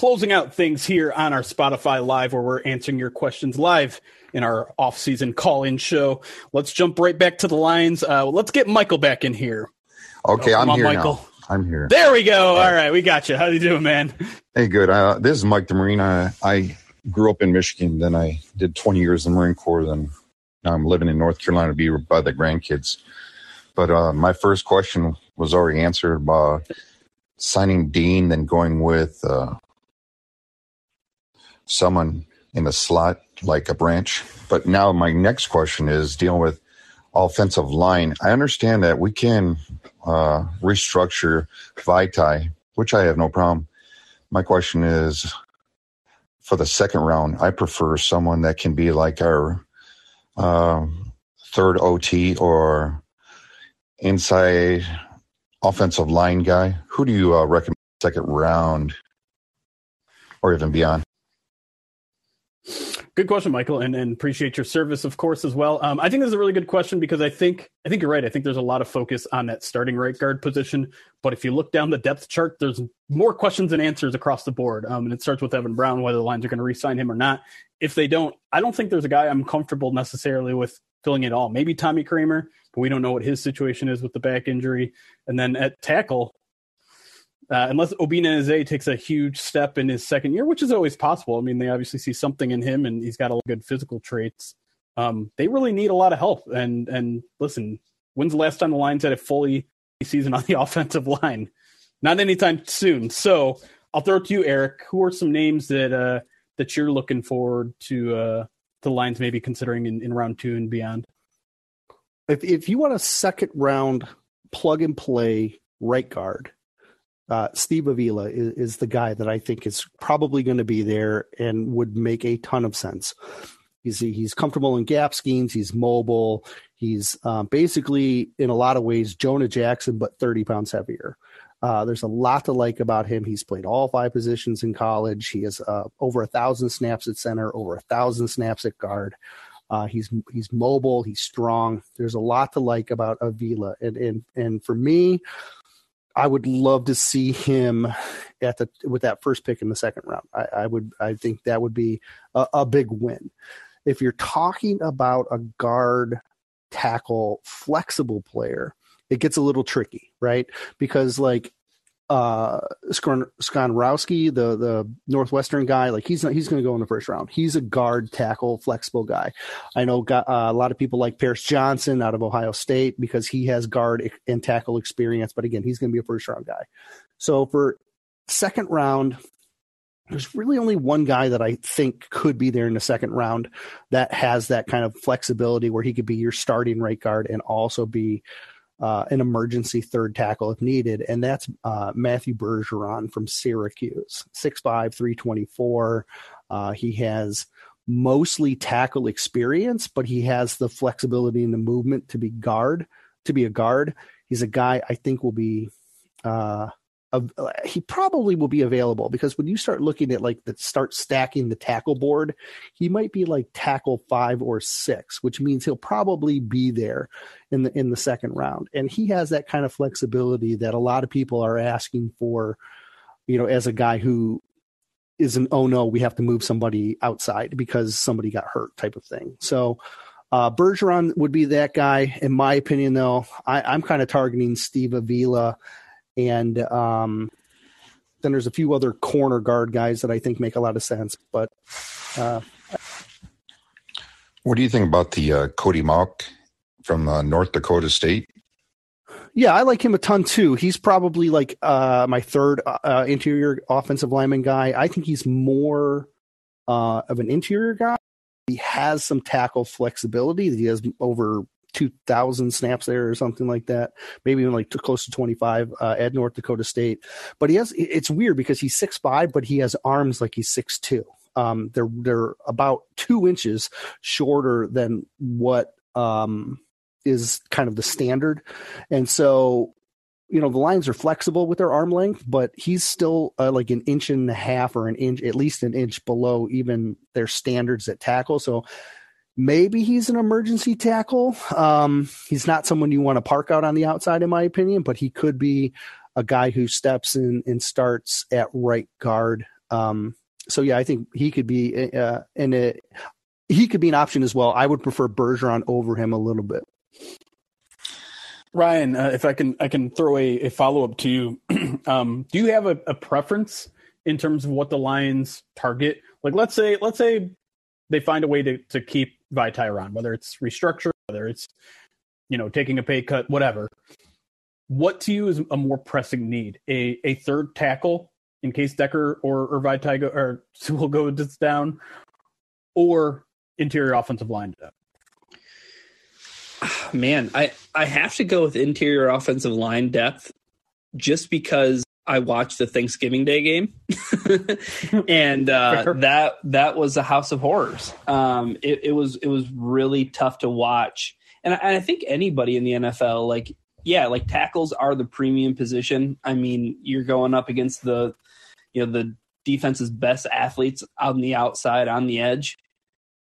Speaker 3: closing out things here on our Spotify Live, where we're answering your questions live in our off-season call-in show. Let's jump right back to the lines. Uh, let's get Michael back in here.
Speaker 8: Okay, oh, I'm on, here Michael. now. I'm here.
Speaker 3: There we go. All right, we got you. How you doing, man?
Speaker 8: Hey, good. Uh, this is Mike the Marine. I, I grew up in Michigan. Then I did 20 years in the Marine Corps. Then now I'm living in North Carolina to be by the grandkids. But uh, my first question was already answered by signing Dean, then going with uh, someone in the slot like a branch. But now my next question is dealing with offensive line. I understand that we can uh, restructure Vaitai, which I have no problem. My question is for the second round, I prefer someone that can be like our uh, third OT or inside offensive line guy. Who do you uh, recommend second round or even beyond?
Speaker 3: Good question, Michael, and, and appreciate your service, of course, as well. Um, I think this is a really good question because I think I think you're right. I think there's a lot of focus on that starting right guard position, but if you look down the depth chart, there's more questions and answers across the board. Um, and it starts with Evan Brown, whether the Lions are going to re-sign him or not. If they don't, I don't think there's a guy I'm comfortable necessarily with filling it all. Maybe Tommy Kraemer, but we don't know what his situation is with the back injury. And then at tackle, uh, unless Obinna Eze takes a huge step in his second year, which is always possible. I mean, they obviously see something in him, and he's got a good physical traits. Um, they really need a lot of help. And and listen, when's the last time the Lions had a fully season on the *laughs* offensive line? Not anytime soon. So I'll throw it to you, Eric. Who are some names that uh, that you're looking forward to uh, the Lions maybe considering in, in round two and beyond?
Speaker 4: If if you want a second round plug and play right guard, uh, Steve Avila is, is, the guy that I think is probably going to be there and would make a ton of sense. He's he's comfortable in gap schemes. He's mobile. He's um, basically in a lot of ways Jonah Jackson, but 30 pounds heavier. Uh, there's a lot to like about him. He's played all five positions in college. He has uh, over a thousand snaps at center, over a thousand snaps at guard. Uh, he's he's mobile. He's strong. There's a lot to like about Avila, and and and for me, I would love to see him at the with that first pick in the second round. I, I would I think that would be a, a, big win. If you're talking about a guard tackle flexible player, it gets a little tricky, right? Because like uh Skoronski, the the Northwestern guy, like he's not, he's going to go in the first round. He's a guard tackle flexible guy. I know got, uh, a lot of people like Paris Johnson out of Ohio State because he has guard and tackle experience, but again, he's going to be a first round guy. So for second round, there's really only one guy that I think could be there in the second round that has that kind of flexibility where he could be your starting right guard and also be uh, an emergency third tackle if needed, and that's uh, Matthew Bergeron from Syracuse, 6'5", 324. Uh, he has mostly tackle experience, but he has the flexibility and the movement to be guard, to be a guard. He's a guy I think will be uh, he probably will be available because when you start looking at like the start stacking the tackle board, he might be like tackle five or six, which means he'll probably be there in the in the second round. And he has that kind of flexibility that a lot of people are asking for, you know, as a guy who is an oh no, we have to move somebody outside because somebody got hurt type of thing. So uh, Bergeron would be that guy. In my opinion, though, I, I'm kind of targeting Steve Avila and um, then there's a few other corner guard guys that I think make a lot of sense. But uh,
Speaker 8: what do you think about the uh, Cody Mauch from uh, North Dakota State?
Speaker 4: Yeah, I like him a ton too. He's probably like uh, my third uh, interior offensive lineman guy. I think he's more uh, of an interior guy. He has some tackle flexibility. He has over 2,000 snaps there or something like that. Maybe even like close to 25 uh, at North Dakota State. But he has, it's weird because he's six five, but he has arms like he's six two. Um, they're they're about two inches shorter than what um, is kind of the standard, and so you know the lines are flexible with their arm length, but he's still uh, like an inch and a half or an inch, at least an inch below even their standards at tackle. So maybe he's an emergency tackle. Um, he's not someone you want to park out on the outside, in my opinion, but he could be a guy who steps in and starts at right guard. Um, so yeah, I think he could be uh, in a he could be an option as well. I would prefer Bergeron over him a little bit.
Speaker 3: Ryan, uh, if I can, I can throw a, a follow up to you. *clears throat* um, do you have a, a, preference in terms of what the Lions target? Like, let's say, let's say they find a way to, to keep Vaitai around, whether it's restructure, whether it's you know taking a pay cut, whatever. What to you is a more pressing need? A a third tackle in case Decker or or Vaitai go, or *laughs* will go down, or interior offensive line depth?
Speaker 5: Man, I I have to go with interior offensive line depth just because I watched the Thanksgiving Day game, *laughs* and uh, that that was a house of horrors. Um, it, it, was it was really tough to watch, and I, and I think anybody in the NFL, like yeah, like tackles are the premium position. I mean, you're going up against the you know the defense's best athletes on the outside on the edge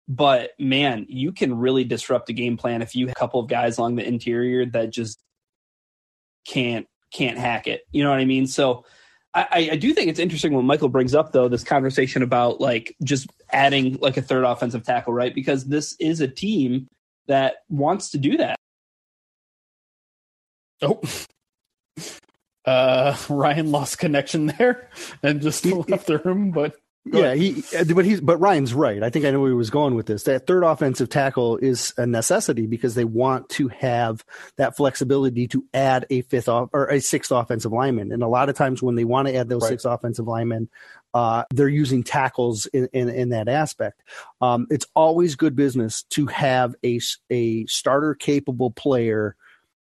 Speaker 5: but man, you can really disrupt a game plan if you have a couple of guys along the interior that just can't can't hack it. You know what I mean? So I, I do think it's interesting when Michael brings up though this conversation about like just adding like a third offensive tackle, right? Because this is a team that wants to do that.
Speaker 3: Oh, uh, *laughs* Ryan lost connection there and just *laughs* left the room, but
Speaker 4: yeah, he but he's but Ryan's right. I think I know where he was going with this. That third offensive tackle is a necessity because they want to have that flexibility to add a fifth off or a sixth offensive lineman. And a lot of times when they want to add those right. six offensive linemen, uh, they're using tackles in, in, in that aspect. Um, it's always good business to have a a starter capable player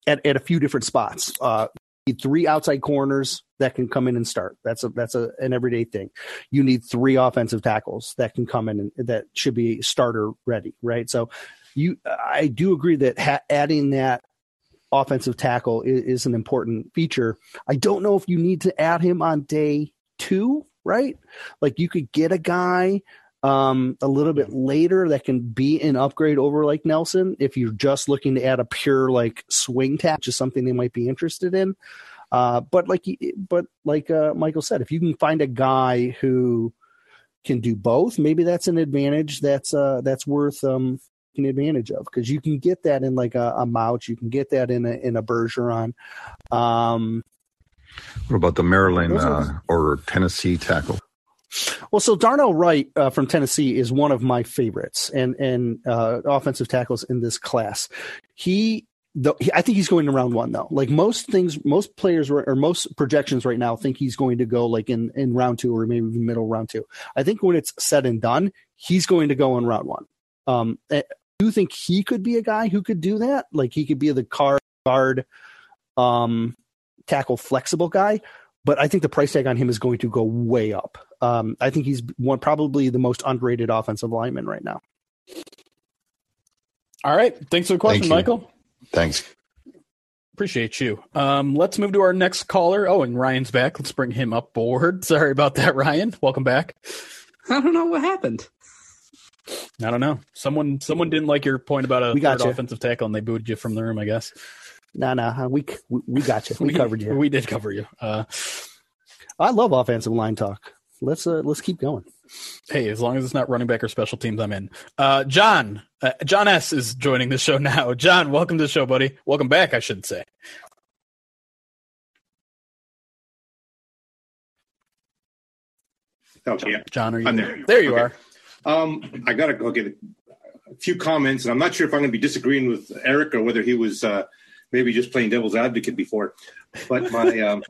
Speaker 4: at, at a few different spots. Uh, need three outside corners that can come in and start. That's a that's a an everyday thing. You need three offensive tackles that can come in and that should be starter ready, right? So you I do agree that ha- adding that offensive tackle is, is, an important feature. I don't know if you need to add him on day 2, right? Like you could get a guy um, a little bit later that can be an upgrade over like Nelson if you're just looking to add a pure like swing tap, just something they might be interested in. Uh, but like, but like uh, Michael said, if you can find a guy who can do both, maybe that's an advantage. That's uh, that's worth um, taking advantage of because you can get that in like a, a Mauch, you can get that in a in a Bergeron. Um,
Speaker 8: what about the Maryland uh, or Tennessee tackle?
Speaker 4: Well, so Darnell Wright uh, from Tennessee is one of my favorites and and uh, offensive tackles in this class. He, the, he, I think he's going to round one though. Like most things, most players or most projections right now think he's going to go like in in round two or maybe even middle round two. I think when it's said and done, he's going to go in round one. Um, I do think he could be a guy who could do that. Like he could be the card guard, um, tackle flexible guy but I think the price tag on him is going to go way up. Um, I think he's one probably the most underrated offensive lineman right now.
Speaker 3: All right, thanks for the question, Thank Michael.
Speaker 8: Thanks.
Speaker 3: Appreciate you. Um, let's move to our next caller. Oh, and Ryan's back. Let's bring him up board. *laughs* Sorry about that, Ryan. Welcome back.
Speaker 5: I don't know what happened.
Speaker 3: I don't know. Someone someone didn't like your point about a we got third you. offensive tackle, and they booted you from the room. I guess.
Speaker 4: No, no, we we got you. *laughs* We, we covered you.
Speaker 3: We did cover you. Uh,
Speaker 4: I love offensive line talk. Let's uh, let's keep going.
Speaker 3: Hey, as long as it's not running back or special teams, I'm in. Uh, John, uh, John S is joining the show now. *laughs* John, welcome to the show, buddy. Welcome back, I should say.
Speaker 9: Okay, oh,
Speaker 3: John, are you
Speaker 9: I'm there?
Speaker 3: There you
Speaker 9: okay. are. Um, I gotta go get a few comments, and I'm not sure if I'm going to be disagreeing with Eric or whether he was uh, maybe just playing devil's advocate before. But my *laughs* um,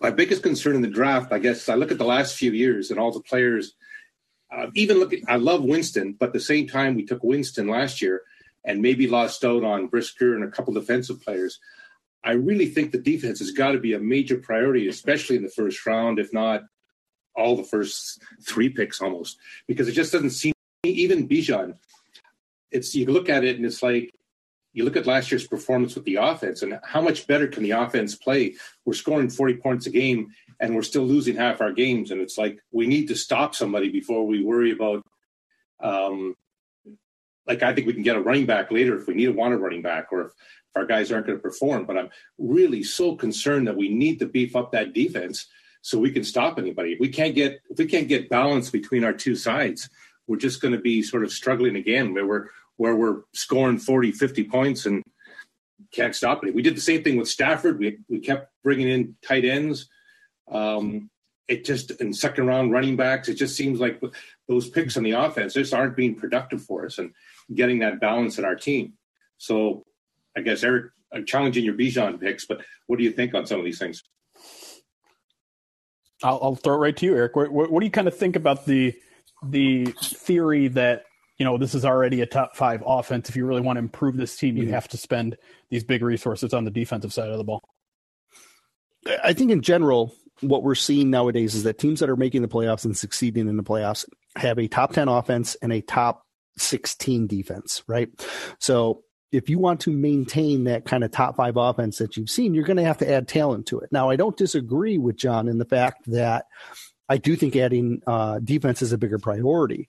Speaker 9: my biggest concern in the draft, I guess, I look at the last few years and all the players. Uh, even look, at, I love Winston, but at the same time, we took Winston last year, and maybe lost out on Brisker and a couple defensive players. I really think the defense has got to be a major priority, especially in the first round, if not all the first three picks almost, because it just doesn't seem even Bijan. It's you look at it and it's like you look at last year's performance with the offense and how much better can the offense play? We're scoring 40 points a game and we're still losing half our games. And it's like we need to stop somebody before we worry about um like I think we can get a running back later if we need a wanted running back or if, if our guys aren't going to perform. But I'm really so concerned that we need to beef up that defense so we can stop anybody. If we can't get if we can't get balance between our two sides, we're just going to be sort of struggling again where we're where we're scoring 40, 50 points and can't stop it. We did the same thing with Stafford. We we kept bringing in tight ends. Um, it just in second round running backs, it just seems like those picks on the offense just aren't being productive for us and getting that balance in our team. So I guess Eric, I'm challenging your Bijan picks, but what do you think on some of these things?
Speaker 3: I'll, I'll throw it right to you, Eric. What, what, what, do you kind of think about the the theory that you know this is already a top five offense? If you really want to improve this team, you mm-hmm. have to spend these big resources on the defensive side of the ball.
Speaker 4: I think in general, what we're seeing nowadays is that teams that are making the playoffs and succeeding in the playoffs have a top 10 offense and a top 16 defense, right? So if you want to maintain that kind of top five offense that you've seen, you're going to have to add talent to it. Now, I don't disagree with John in the fact that I do think adding uh, defense is a bigger priority.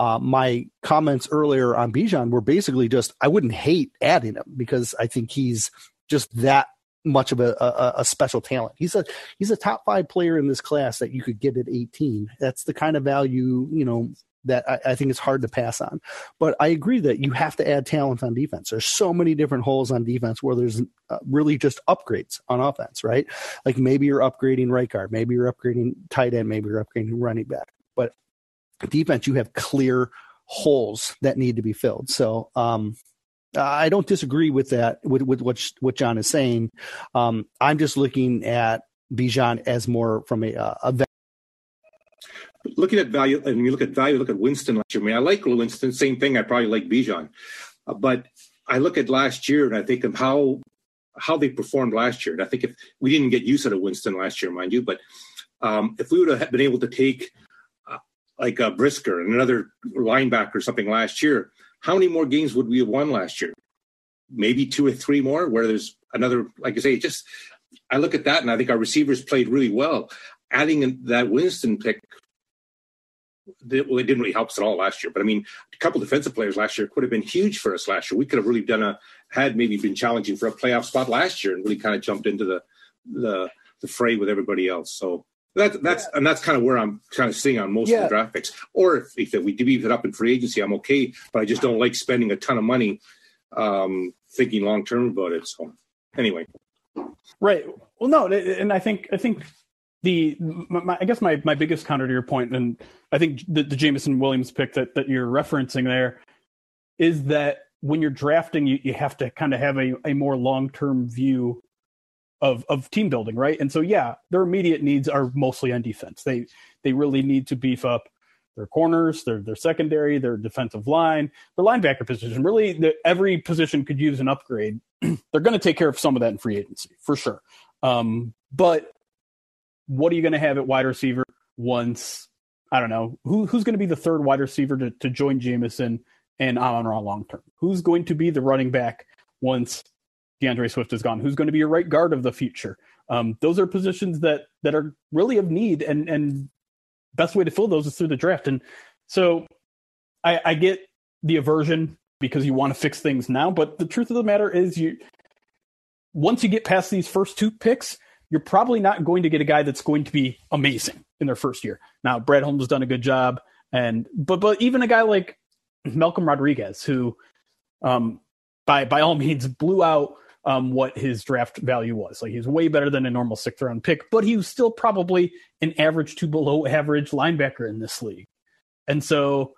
Speaker 4: Uh, my comments earlier on Bijan were basically just I wouldn't hate adding him because I think he's just that much of a, a, a, special talent. He's a he's a top five player in this class that you could get at 18. That's the kind of value you know that I, I, think it's hard to pass on. But I agree that you have to add talent on defense. There's so many different holes on defense where there's uh, really just upgrades on offense, right? Like maybe you're upgrading right guard, maybe you're upgrading tight end, maybe you're upgrading running back. But defense, you have clear holes that need to be filled. So, um, I don't disagree with that, with, with what, what John is saying. Um, I'm just looking at Bijan as more from a, a
Speaker 9: looking at value, and you look at value, look at Winston last year. I mean, I like Winston, same thing. I probably like Bijan, uh, but I look at last year and I think of how how they performed last year. And I think if we didn't get used to Winston last year, mind you, but um, if we would have been able to take uh, like a Brisker and another linebacker or something last year, how many more games would we have won last year? Maybe two or three more. Where there's another, like I say, just I look at that and I think our receivers played really well. Adding that Winston pick well, it didn't really help us at all last year. But I mean, a couple defensive players last year could have been huge for us last year. We could have really done a had maybe been challenging for a playoff spot last year and really kind of jumped into the the the fray with everybody else. So that's that's yeah. and that's kind of where I'm kind of seeing on most yeah. of the draft picks. Or if, if we beef it up in free agency, I'm okay. But I just don't like spending a ton of money um, thinking long term about it. So anyway,
Speaker 3: right. Well, no, and I think I think the my, I guess my my biggest counter to your point, and I think the, the Jameson Williams pick that that you're referencing there is that when you're drafting, you, you have to kind of have a, a more long term view of of team building, right? And so yeah, their immediate needs are mostly on defense. They they really need to beef up their corners, their their secondary, their defensive line, their linebacker position. Really, the, every position could use an upgrade. *clears throat* They're going to take care of some of that in free agency for sure. Um, but what are you going to have at wide receiver once I don't know who who's going to be the third wide receiver to, to join Jameson and Amon Ra long term? Who's going to be the running back once D'Andre Swift is gone? Who's going to be your right guard of the future? Um, those are positions that that are really of need, and and best way to fill those is through the draft. And so I, I get the aversion because you want to fix things now, but the truth of the matter is you once you get past these first two picks, you're probably not going to get a guy that's going to be amazing in their first year. Now, Brad Holmes has done a good job, and but but even a guy like Malcolm Rodriguez, who um, by by all means blew out um, what his draft value was. Like he's way better than a normal sixth round pick, but he was still probably an average to below average linebacker in this league. And so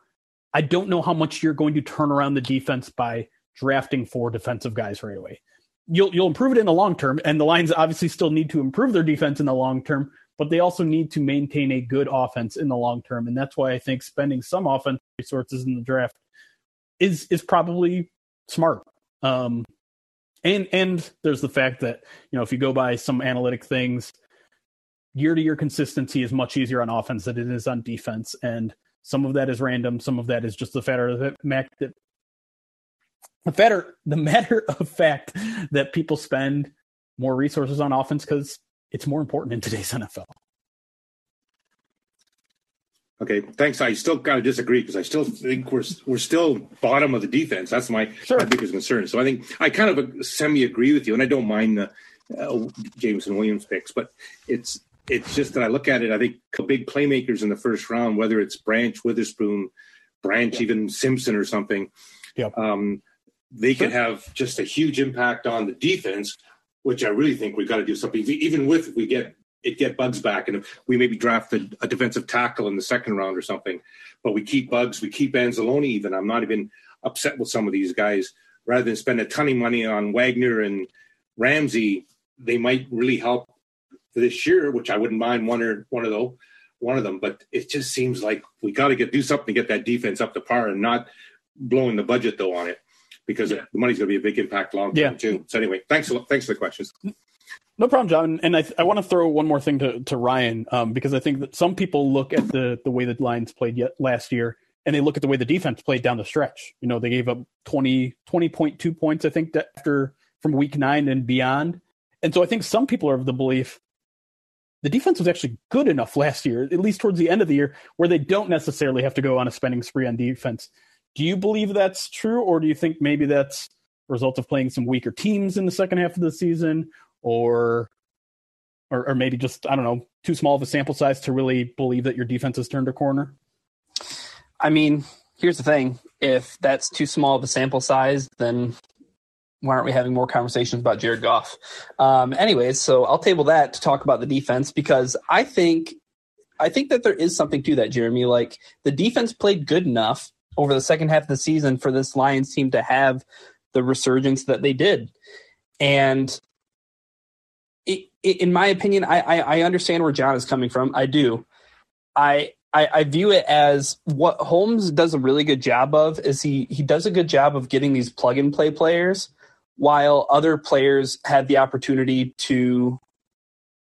Speaker 3: I don't know how much you're going to turn around the defense by drafting four defensive guys right away you'll you'll improve it in the long term, and the Lions obviously still need to improve their defense in the long term, but they also need to maintain a good offense in the long term, and that's why I think spending some offense resources in the draft is is probably smart. Um, and and there's the fact that you know if you go by some analytic things, year to year consistency is much easier on offense than it is on defense, and some of that is random, some of that is just the fact that the matter the *laughs* matter of fact that people spend more resources on offense because it's more important in today's *laughs* NFL.
Speaker 9: Okay, thanks. I still kind of disagree because I still think we're we're still bottom of the defense. That's my, sure. my biggest concern. So I think I kind of semi agree with you, and I don't mind the uh, Jameson Williams picks, but it's it's just that I look at it. I think big playmakers in the first round, whether it's Branch, Witherspoon, Branch, yeah. even Simpson or something. Um, they sure. could have just a huge impact on the defense, which I really think we've got to do something. Even with if we get it get Bugs back, and we maybe draft a, a, defensive tackle in the second round or something, but we keep Bugs, we keep Anzalone. Even I'm not even upset with some of these guys. Rather than spend a ton of money on Wagner and Ramsey, they might really help for this year, which I wouldn't mind one or one of those one of them. But it just seems like we got to get do something to get that defense up to par and not blowing the budget though on it because yeah. the money's going to be a big impact long term yeah. too. So anyway, thanks thanks for the questions.
Speaker 3: No problem, John. And I, I want to throw one more thing to, to Ryan um, because I think that some people look at the the way the Lions played yet last year and they look at the way the defense played down the stretch. You know, they gave up 20, 20.2 points, I think, after from week nine and beyond. And so I think some people are of the belief the defense was actually good enough last year, at least towards the end of the year, where they don't necessarily have to go on a spending spree on defense. Do you believe that's true, or do you think maybe that's a result of playing some weaker teams in the second half of the season, or, or, or maybe just I don't know, too small of a sample size to really believe that your defense has turned a corner?
Speaker 5: I mean, here's the thing: if that's too small of a sample size, then why aren't we having more conversations about Jared Goff? Um, anyways, so I'll table that to talk about the defense because I think I think that there is something to that, Jeremy. Like the defense played good enough over the second half of the season for this Lions team to have the resurgence that they did. And it, it, in my opinion, I, I, I understand where John is coming from. I do. I, I, I view it as what Holmes does a really good job of is he he does a good job of getting these plug and play players, while other players have the opportunity to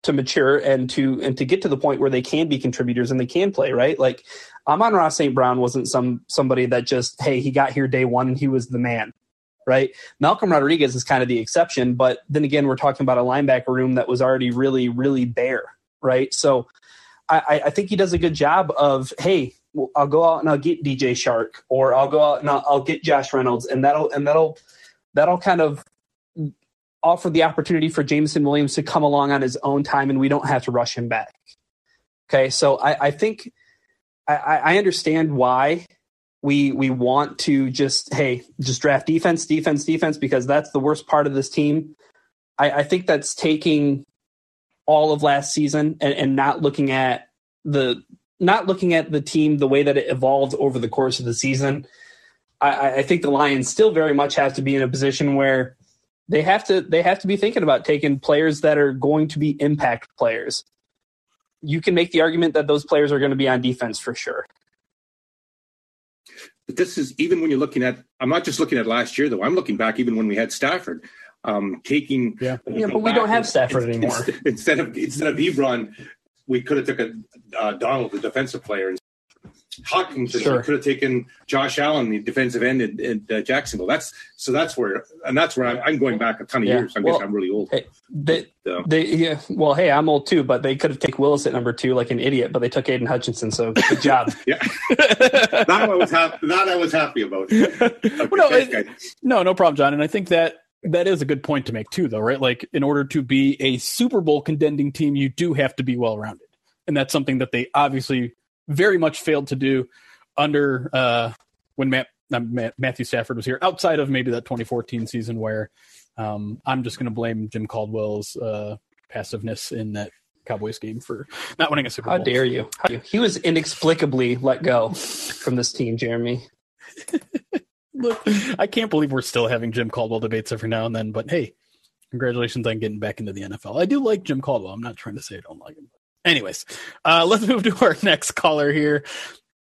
Speaker 5: to mature and to and to get to the point where they can be contributors and they can play right. Like Amon-Ra St. Brown wasn't some somebody that just hey he got here day one and he was the man, right? Malcolm Rodriguez is kind of the exception, but then again we're talking about a linebacker room that was already really really bare, right? So I, I think he does a good job of hey I'll go out and I'll get DJ Chark, or I'll go out and I'll, I'll get Josh Reynolds and that'll and that'll that'll kind of offer the opportunity for Jameson Williams to come along on his own time and we don't have to rush him back. Okay, so I, I think I, I understand why we we want to just hey just draft defense defense defense because that's the worst part of this team. I, I think that's taking all of last season and, and not looking at the not looking at the team the way that it evolved over the course of the season. I, I think the Lions still very much have to be in a position where they have to they have to be thinking about taking players that are going to be impact players you can make the argument that those players are going to be on defense for sure.
Speaker 9: But this is even when you're looking at. I'm not just looking at last year though. I'm looking back even when we had Stafford, um, taking.
Speaker 5: Yeah, yeah, but we don't have Stafford anymore. *laughs*
Speaker 9: Instead of instead of Ebron, we could have took a uh, Donald, the defensive player, and Hawkins sure. could have taken Josh Allen, the defensive end in, in uh, Jacksonville. That's so that's where, and that's where I'm, I'm going back a ton of yeah. years. I well, guess I'm really old.
Speaker 5: Hey, they, so. they, yeah, well, hey, I'm old too, but they could have taken Willis at number two like an idiot, but they took Aidan Hutchinson. So good job. *laughs*
Speaker 9: yeah, that I was happy. That I was happy about. *laughs* Okay,
Speaker 3: well, no, it, no, no problem, John. And I think that that is a good point to make too, though, right? Like, in order to be a Super Bowl contending team, you do have to be well rounded, and that's something that they obviously very much failed to do under uh, when Matt, uh, Matthew Stafford was here, outside of maybe that 2014 season where um, I'm just going to blame Jim Caldwell's uh, passiveness in that Cowboys game for not winning a Super
Speaker 5: Bowl.
Speaker 3: How
Speaker 5: dare you? He was inexplicably let go from this team, Jeremy. *laughs*
Speaker 3: Look, I can't believe we're still having Jim Caldwell debates every now and then, but hey, congratulations on getting back into the NFL. I do like Jim Caldwell. I'm not trying to say I don't like him. Anyways, uh, let's move to our *laughs* next caller here.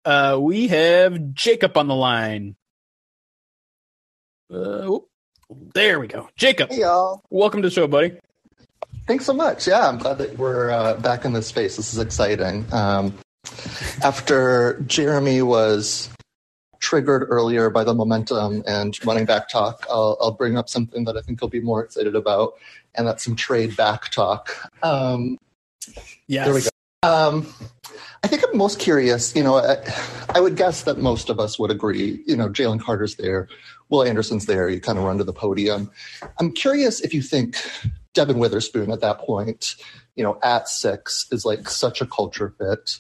Speaker 3: Uh, we have Jacob on the line. Uh, there we go. Jacob.
Speaker 10: Hey, y'all.
Speaker 3: Welcome to the show, buddy.
Speaker 10: Thanks so much. Yeah, I'm glad that we're uh, back in this space. This is exciting. Um, after Jeremy was triggered earlier by the momentum and running back talk, I'll, I'll bring up something that I think he'll be more excited about, and that's some trade back talk. Um,
Speaker 3: yes.
Speaker 10: There we go. Um, I think I'm most curious. You know, I, I, would guess that most of us would agree. You know, Jalen Carter's there, Will Anderson's there. You kind of run to the podium. I'm curious if you think Devon Witherspoon at that point, you know, at six is like such a culture fit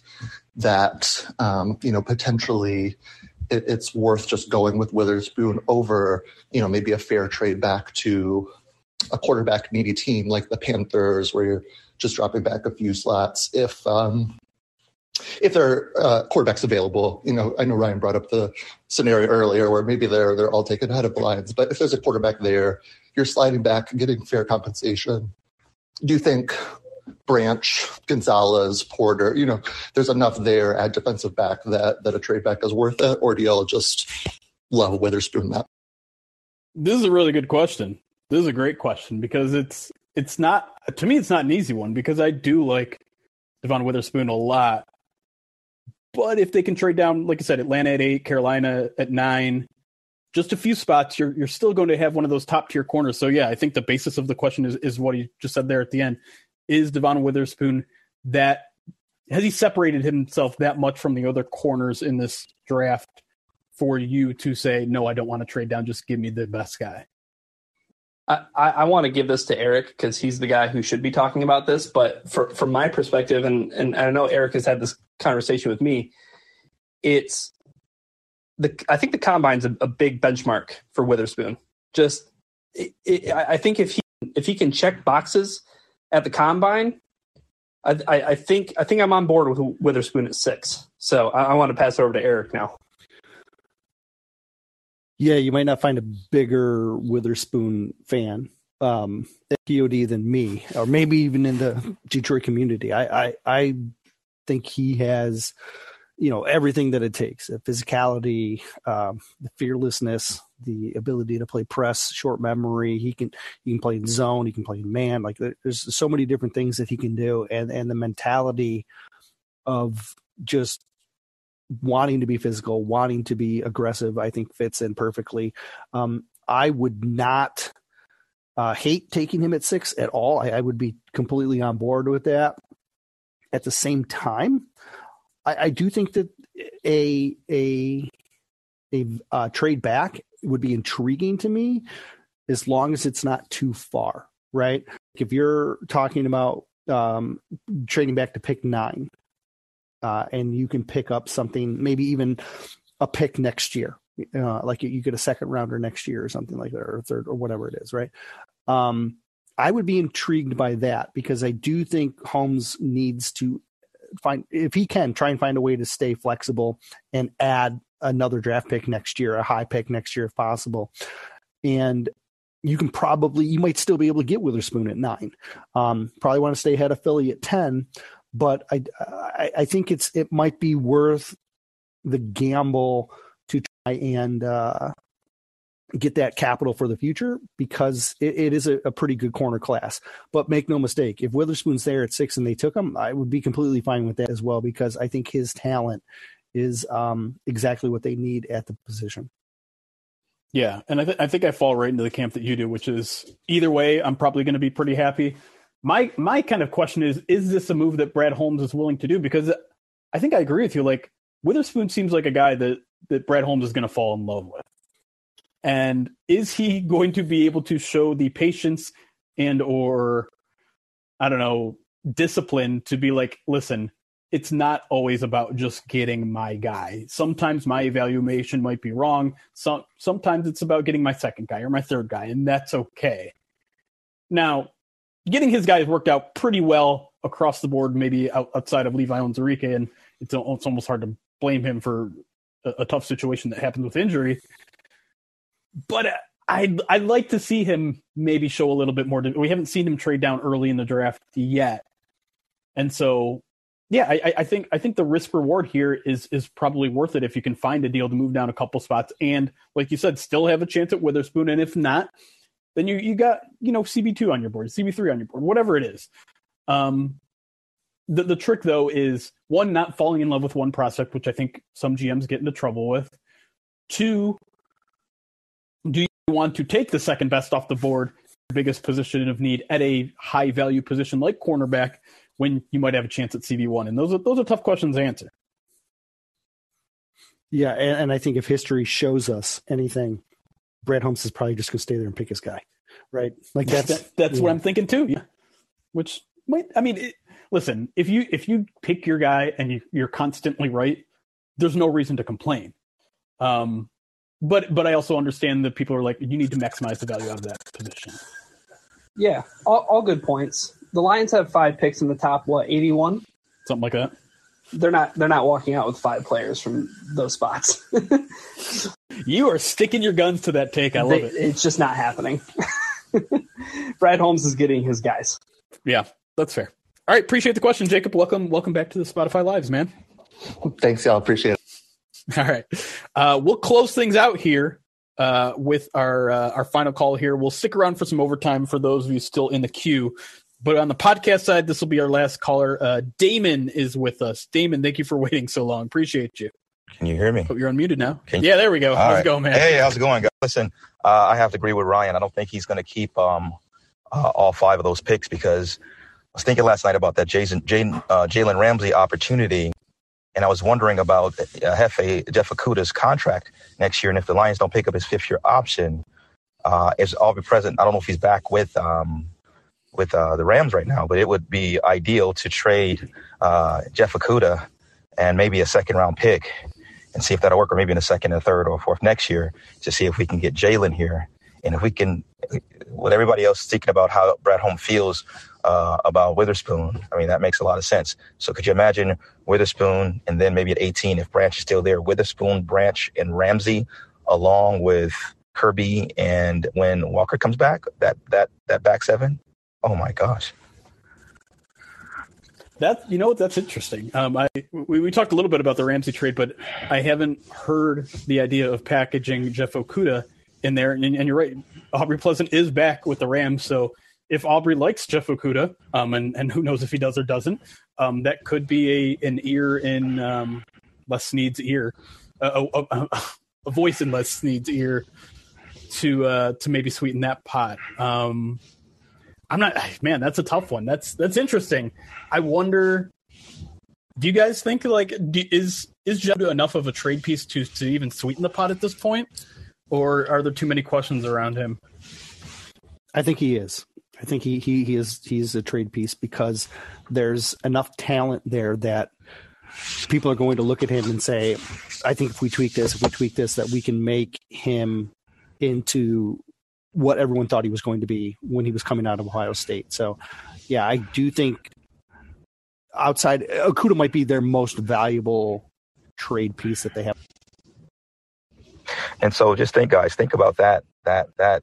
Speaker 10: that um, you know potentially it, it's worth just going with Witherspoon over you know maybe a fair trade back to a quarterback needy team like the Panthers where you're just dropping back a few slots if um, if there are uh, quarterbacks available. You know, I know Ryan brought up the scenario earlier where maybe they're they're all taken ahead of Lions, but if there's a quarterback there, you're sliding back, getting fair compensation. Do you think Branch, Gonzalez, Porter, you know, there's enough there at defensive back that that a trade back is worth it, or do y'all just love Witherspoon that?
Speaker 3: This is a really good question. This is a great question because it's it's not to me it's not an easy one because I do like Devon Witherspoon a lot. But if they can trade down, like I said, Atlanta at eight, Carolina at nine, just a few spots, you're you're still going to have one of those top tier corners. So yeah, I think the basis of the question is is what he just said there at the end. Is Devon Witherspoon that has he separated himself that much from the other corners in this draft for you to say no, I don't want to trade down, just give me the best guy?
Speaker 5: I, I want to give this to Eric because he's the guy who should be talking about this. But for, from my perspective, and, and I know Eric has had this conversation with me, it's the I think the combine's a, a big benchmark for Witherspoon. Just it, it, I think if he if he can check boxes at the combine, I, I, I think I think I'm on board with Witherspoon at six. So I, I want to pass it over to Eric now.
Speaker 4: Yeah, you might not find a bigger Witherspoon fan um, at POD than me, or maybe even in the Detroit community. I, I, I think he has, you know, everything that it takes: the physicality, um, the fearlessness, the ability to play press, short memory. He can he can play in zone, he can play in man. Like there's so many different things that he can do, and and the mentality of just wanting to be physical, wanting to be aggressive, I think fits in perfectly. Um, I would not uh, hate taking him at six at all. I, I, would be completely on board with that. At the same time, I, I do think that a a a uh, trade back would be intriguing to me, as long as it's not too far. Right? If you're talking about um, trading back to pick nine, uh, and you can pick up something, maybe even a pick next year. Uh, like you, get a second rounder next year or something like that, or third or whatever it is, right? Um, I would be intrigued by that because I do think Holmes needs to find, if he can, try and find a way to stay flexible and add another draft pick next year, a high pick next year if possible. And you can probably, you might still be able to get Witherspoon at nine. Um, probably want to stay ahead of Philly at 10 but I, I, I think it's it might be worth the gamble to try and uh, get that capital for the future because it, it is a, a, pretty good corner class. But make no mistake, if Witherspoon's there at six and they took him, I would be completely fine with that as well because I think his talent is um, exactly what they need at the position.
Speaker 3: Yeah, and I, th- I think I fall right into the camp that you do, which is either way, I'm probably going to be pretty happy. My my kind of question is: Is this a move that Brad Holmes is willing to do? Because I think I agree with you. Like Witherspoon seems like a guy that that Brad Holmes is going to fall in love with. And is he going to be able to show the patience and or I don't know discipline to be like, listen, it's not always about just getting my guy. Sometimes my evaluation might be wrong. Some sometimes it's about getting my second guy or my third guy, and that's okay. Now, getting his guys worked out pretty well across the board, maybe outside of Levi Onwuzurike, and it's, it's almost hard to blame him for a, a tough situation that happens with injury. But I'd I'd like to see him maybe show a little bit more. We haven't seen him trade down early in the draft yet, and so Yeah, I, I think I think the risk reward here is is probably worth it if you can find a deal to move down a couple spots and, like you said, still have a chance at Witherspoon. And if not, then you you got you know CB two on your board, CB three on your board, whatever it is. Um, the the trick though is one not falling in love with one prospect, which I think some GMs get into trouble with. Two, do you want to take the second best off the board, biggest position of need at a high value position like cornerback when you might have a chance at CB one? And those are those are tough questions to answer.
Speaker 4: Yeah, and, and I think if history shows us anything, Brad Holmes is probably just going to stay there and pick his guy, right? Like that's
Speaker 3: that, that's
Speaker 4: yeah.
Speaker 3: what I'm thinking too. Yeah, which might I mean, it, listen, if you if you pick your guy and you, you're constantly right, there's no reason to complain. Um, but but I also understand that people are like, you need to maximize the value out of that position.
Speaker 5: Yeah, all, all good points. The Lions have five picks in the top. What eighty one?
Speaker 3: Something like that.
Speaker 5: They're not. They're not walking out with five players from those spots. *laughs*
Speaker 3: you are sticking your guns to that take. I love
Speaker 5: They-
Speaker 3: it.
Speaker 5: It's just not happening. *laughs* Brad Holmes is getting his guys.
Speaker 3: Yeah, that's fair. All right, appreciate the question, Jacob. Welcome, welcome back to the Spotify Lives, man.
Speaker 10: Thanks, y'all. Appreciate it. *laughs*
Speaker 3: All right, uh, we'll close things out here uh, with our uh, our final call here. We'll stick around for some overtime for those of you still in the queue. But on the podcast side, this will be our last caller. Uh, Damon is with us. Damon, thank you for *laughs* waiting so long. Appreciate you.
Speaker 11: Can you hear me?
Speaker 3: Hope you're unmuted now. Yeah, there we go. How's
Speaker 11: right.
Speaker 3: it going, man?
Speaker 11: Hey, how's it going, guys? Listen, uh, I have to agree with Ryan. I don't think he's going to keep um, uh, all five of those picks because I was thinking last night about that Jason, Jalen, uh, Jalen Ramsey opportunity, and I was wondering about uh, Hefe contract next year, and if the Lions don't pick up his fifth-year option, uh, is be present? I don't know if he's back with um, with uh, the Rams right now, but it would be ideal to trade uh, Jeff Okudah and maybe a second-round pick and see if that'll work, or maybe in a second and third or fourth next year to see if we can get Jalen here. And if we can, with everybody else thinking about how Brad Holmes feels uh, about Witherspoon, I mean, that makes a lot of sense. So could you imagine Witherspoon and then maybe at 18, if Branch is still there, Witherspoon, Branch, and Ramsey, along with Kerby and when Walker comes back, that that that back seven, oh my gosh.
Speaker 3: That you know? That's interesting. Um, I we, we talked a little bit about the Ramsey trade, but I haven't heard the idea of packaging Jeff Okudah in there. And, and you're right, Aubrey Pleasant is back with the Rams. So if Aubrey likes Jeff Okudah, um, and and who knows if he does or doesn't, um, that could be a an ear in um, Les Snead's ear, a, a, a, a voice in Les Snead's ear to uh, to maybe sweeten that pot. Um, I'm not *sighs* man, that's a tough one. That's that's interesting. I wonder do you guys think like do, is is Jeff enough of a trade piece to to even sweeten the pot at this point? Or are there too many questions around him?
Speaker 4: I think he is. I think he he he is he's a trade piece because there's enough talent there that people are going to look at him and say, I think if we tweak this, if we tweak this, that we can make him into what everyone thought he was going to be when he was coming out of Ohio State. So, yeah, I do think outside Okudah might be their most valuable trade piece that they have.
Speaker 11: And so just think, guys, think about that, that, that,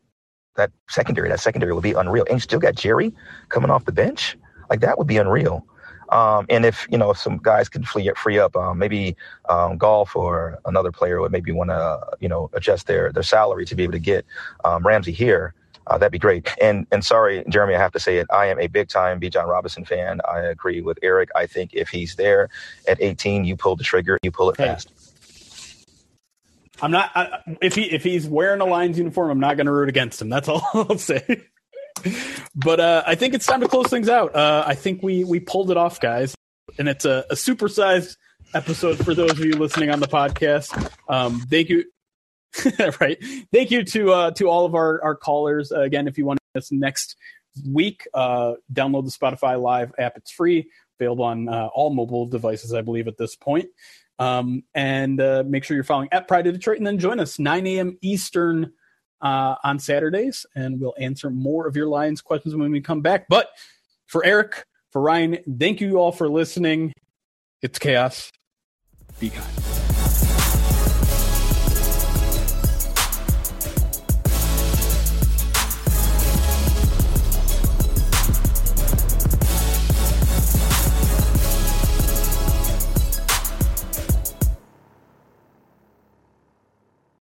Speaker 11: that secondary. That secondary would be unreal. And you still got Jerry coming off the bench. Like that would be unreal. Um, and if you know if some guys can free free up, um, maybe um, Goff or another player would maybe want to you know adjust their their salary to be able to get um, Ramsey here. Uh, that'd be great. And and sorry, Jeremy, I have to say it. I am a big time Bijan Robinson fan. I agree with Eric. I think if he's there at 18, you pull the trigger, you pull it fast.
Speaker 3: I'm not I, if he if he's wearing a Lions uniform, I'm not going to root against him. That's all *laughs* I'll say. But uh, I think it's time to close things out. Uh, I think we we pulled it off, guys, and it's a, a supersized episode for those of you listening on the podcast. Um, thank you. *laughs* right. Thank you to uh, to all of our our callers. Uh, again, if you want us next week, uh, download the Spotify Live app. It's free, available on uh, all mobile devices, I believe, at this point. Um, and make sure you're following at Pride of Detroit, and then join us 9 a.m. Eastern uh, on Saturdays, and we'll answer more of your Lions questions when we come back. But for Eric, for Ryan, thank you all for listening. It's chaos. Be kind.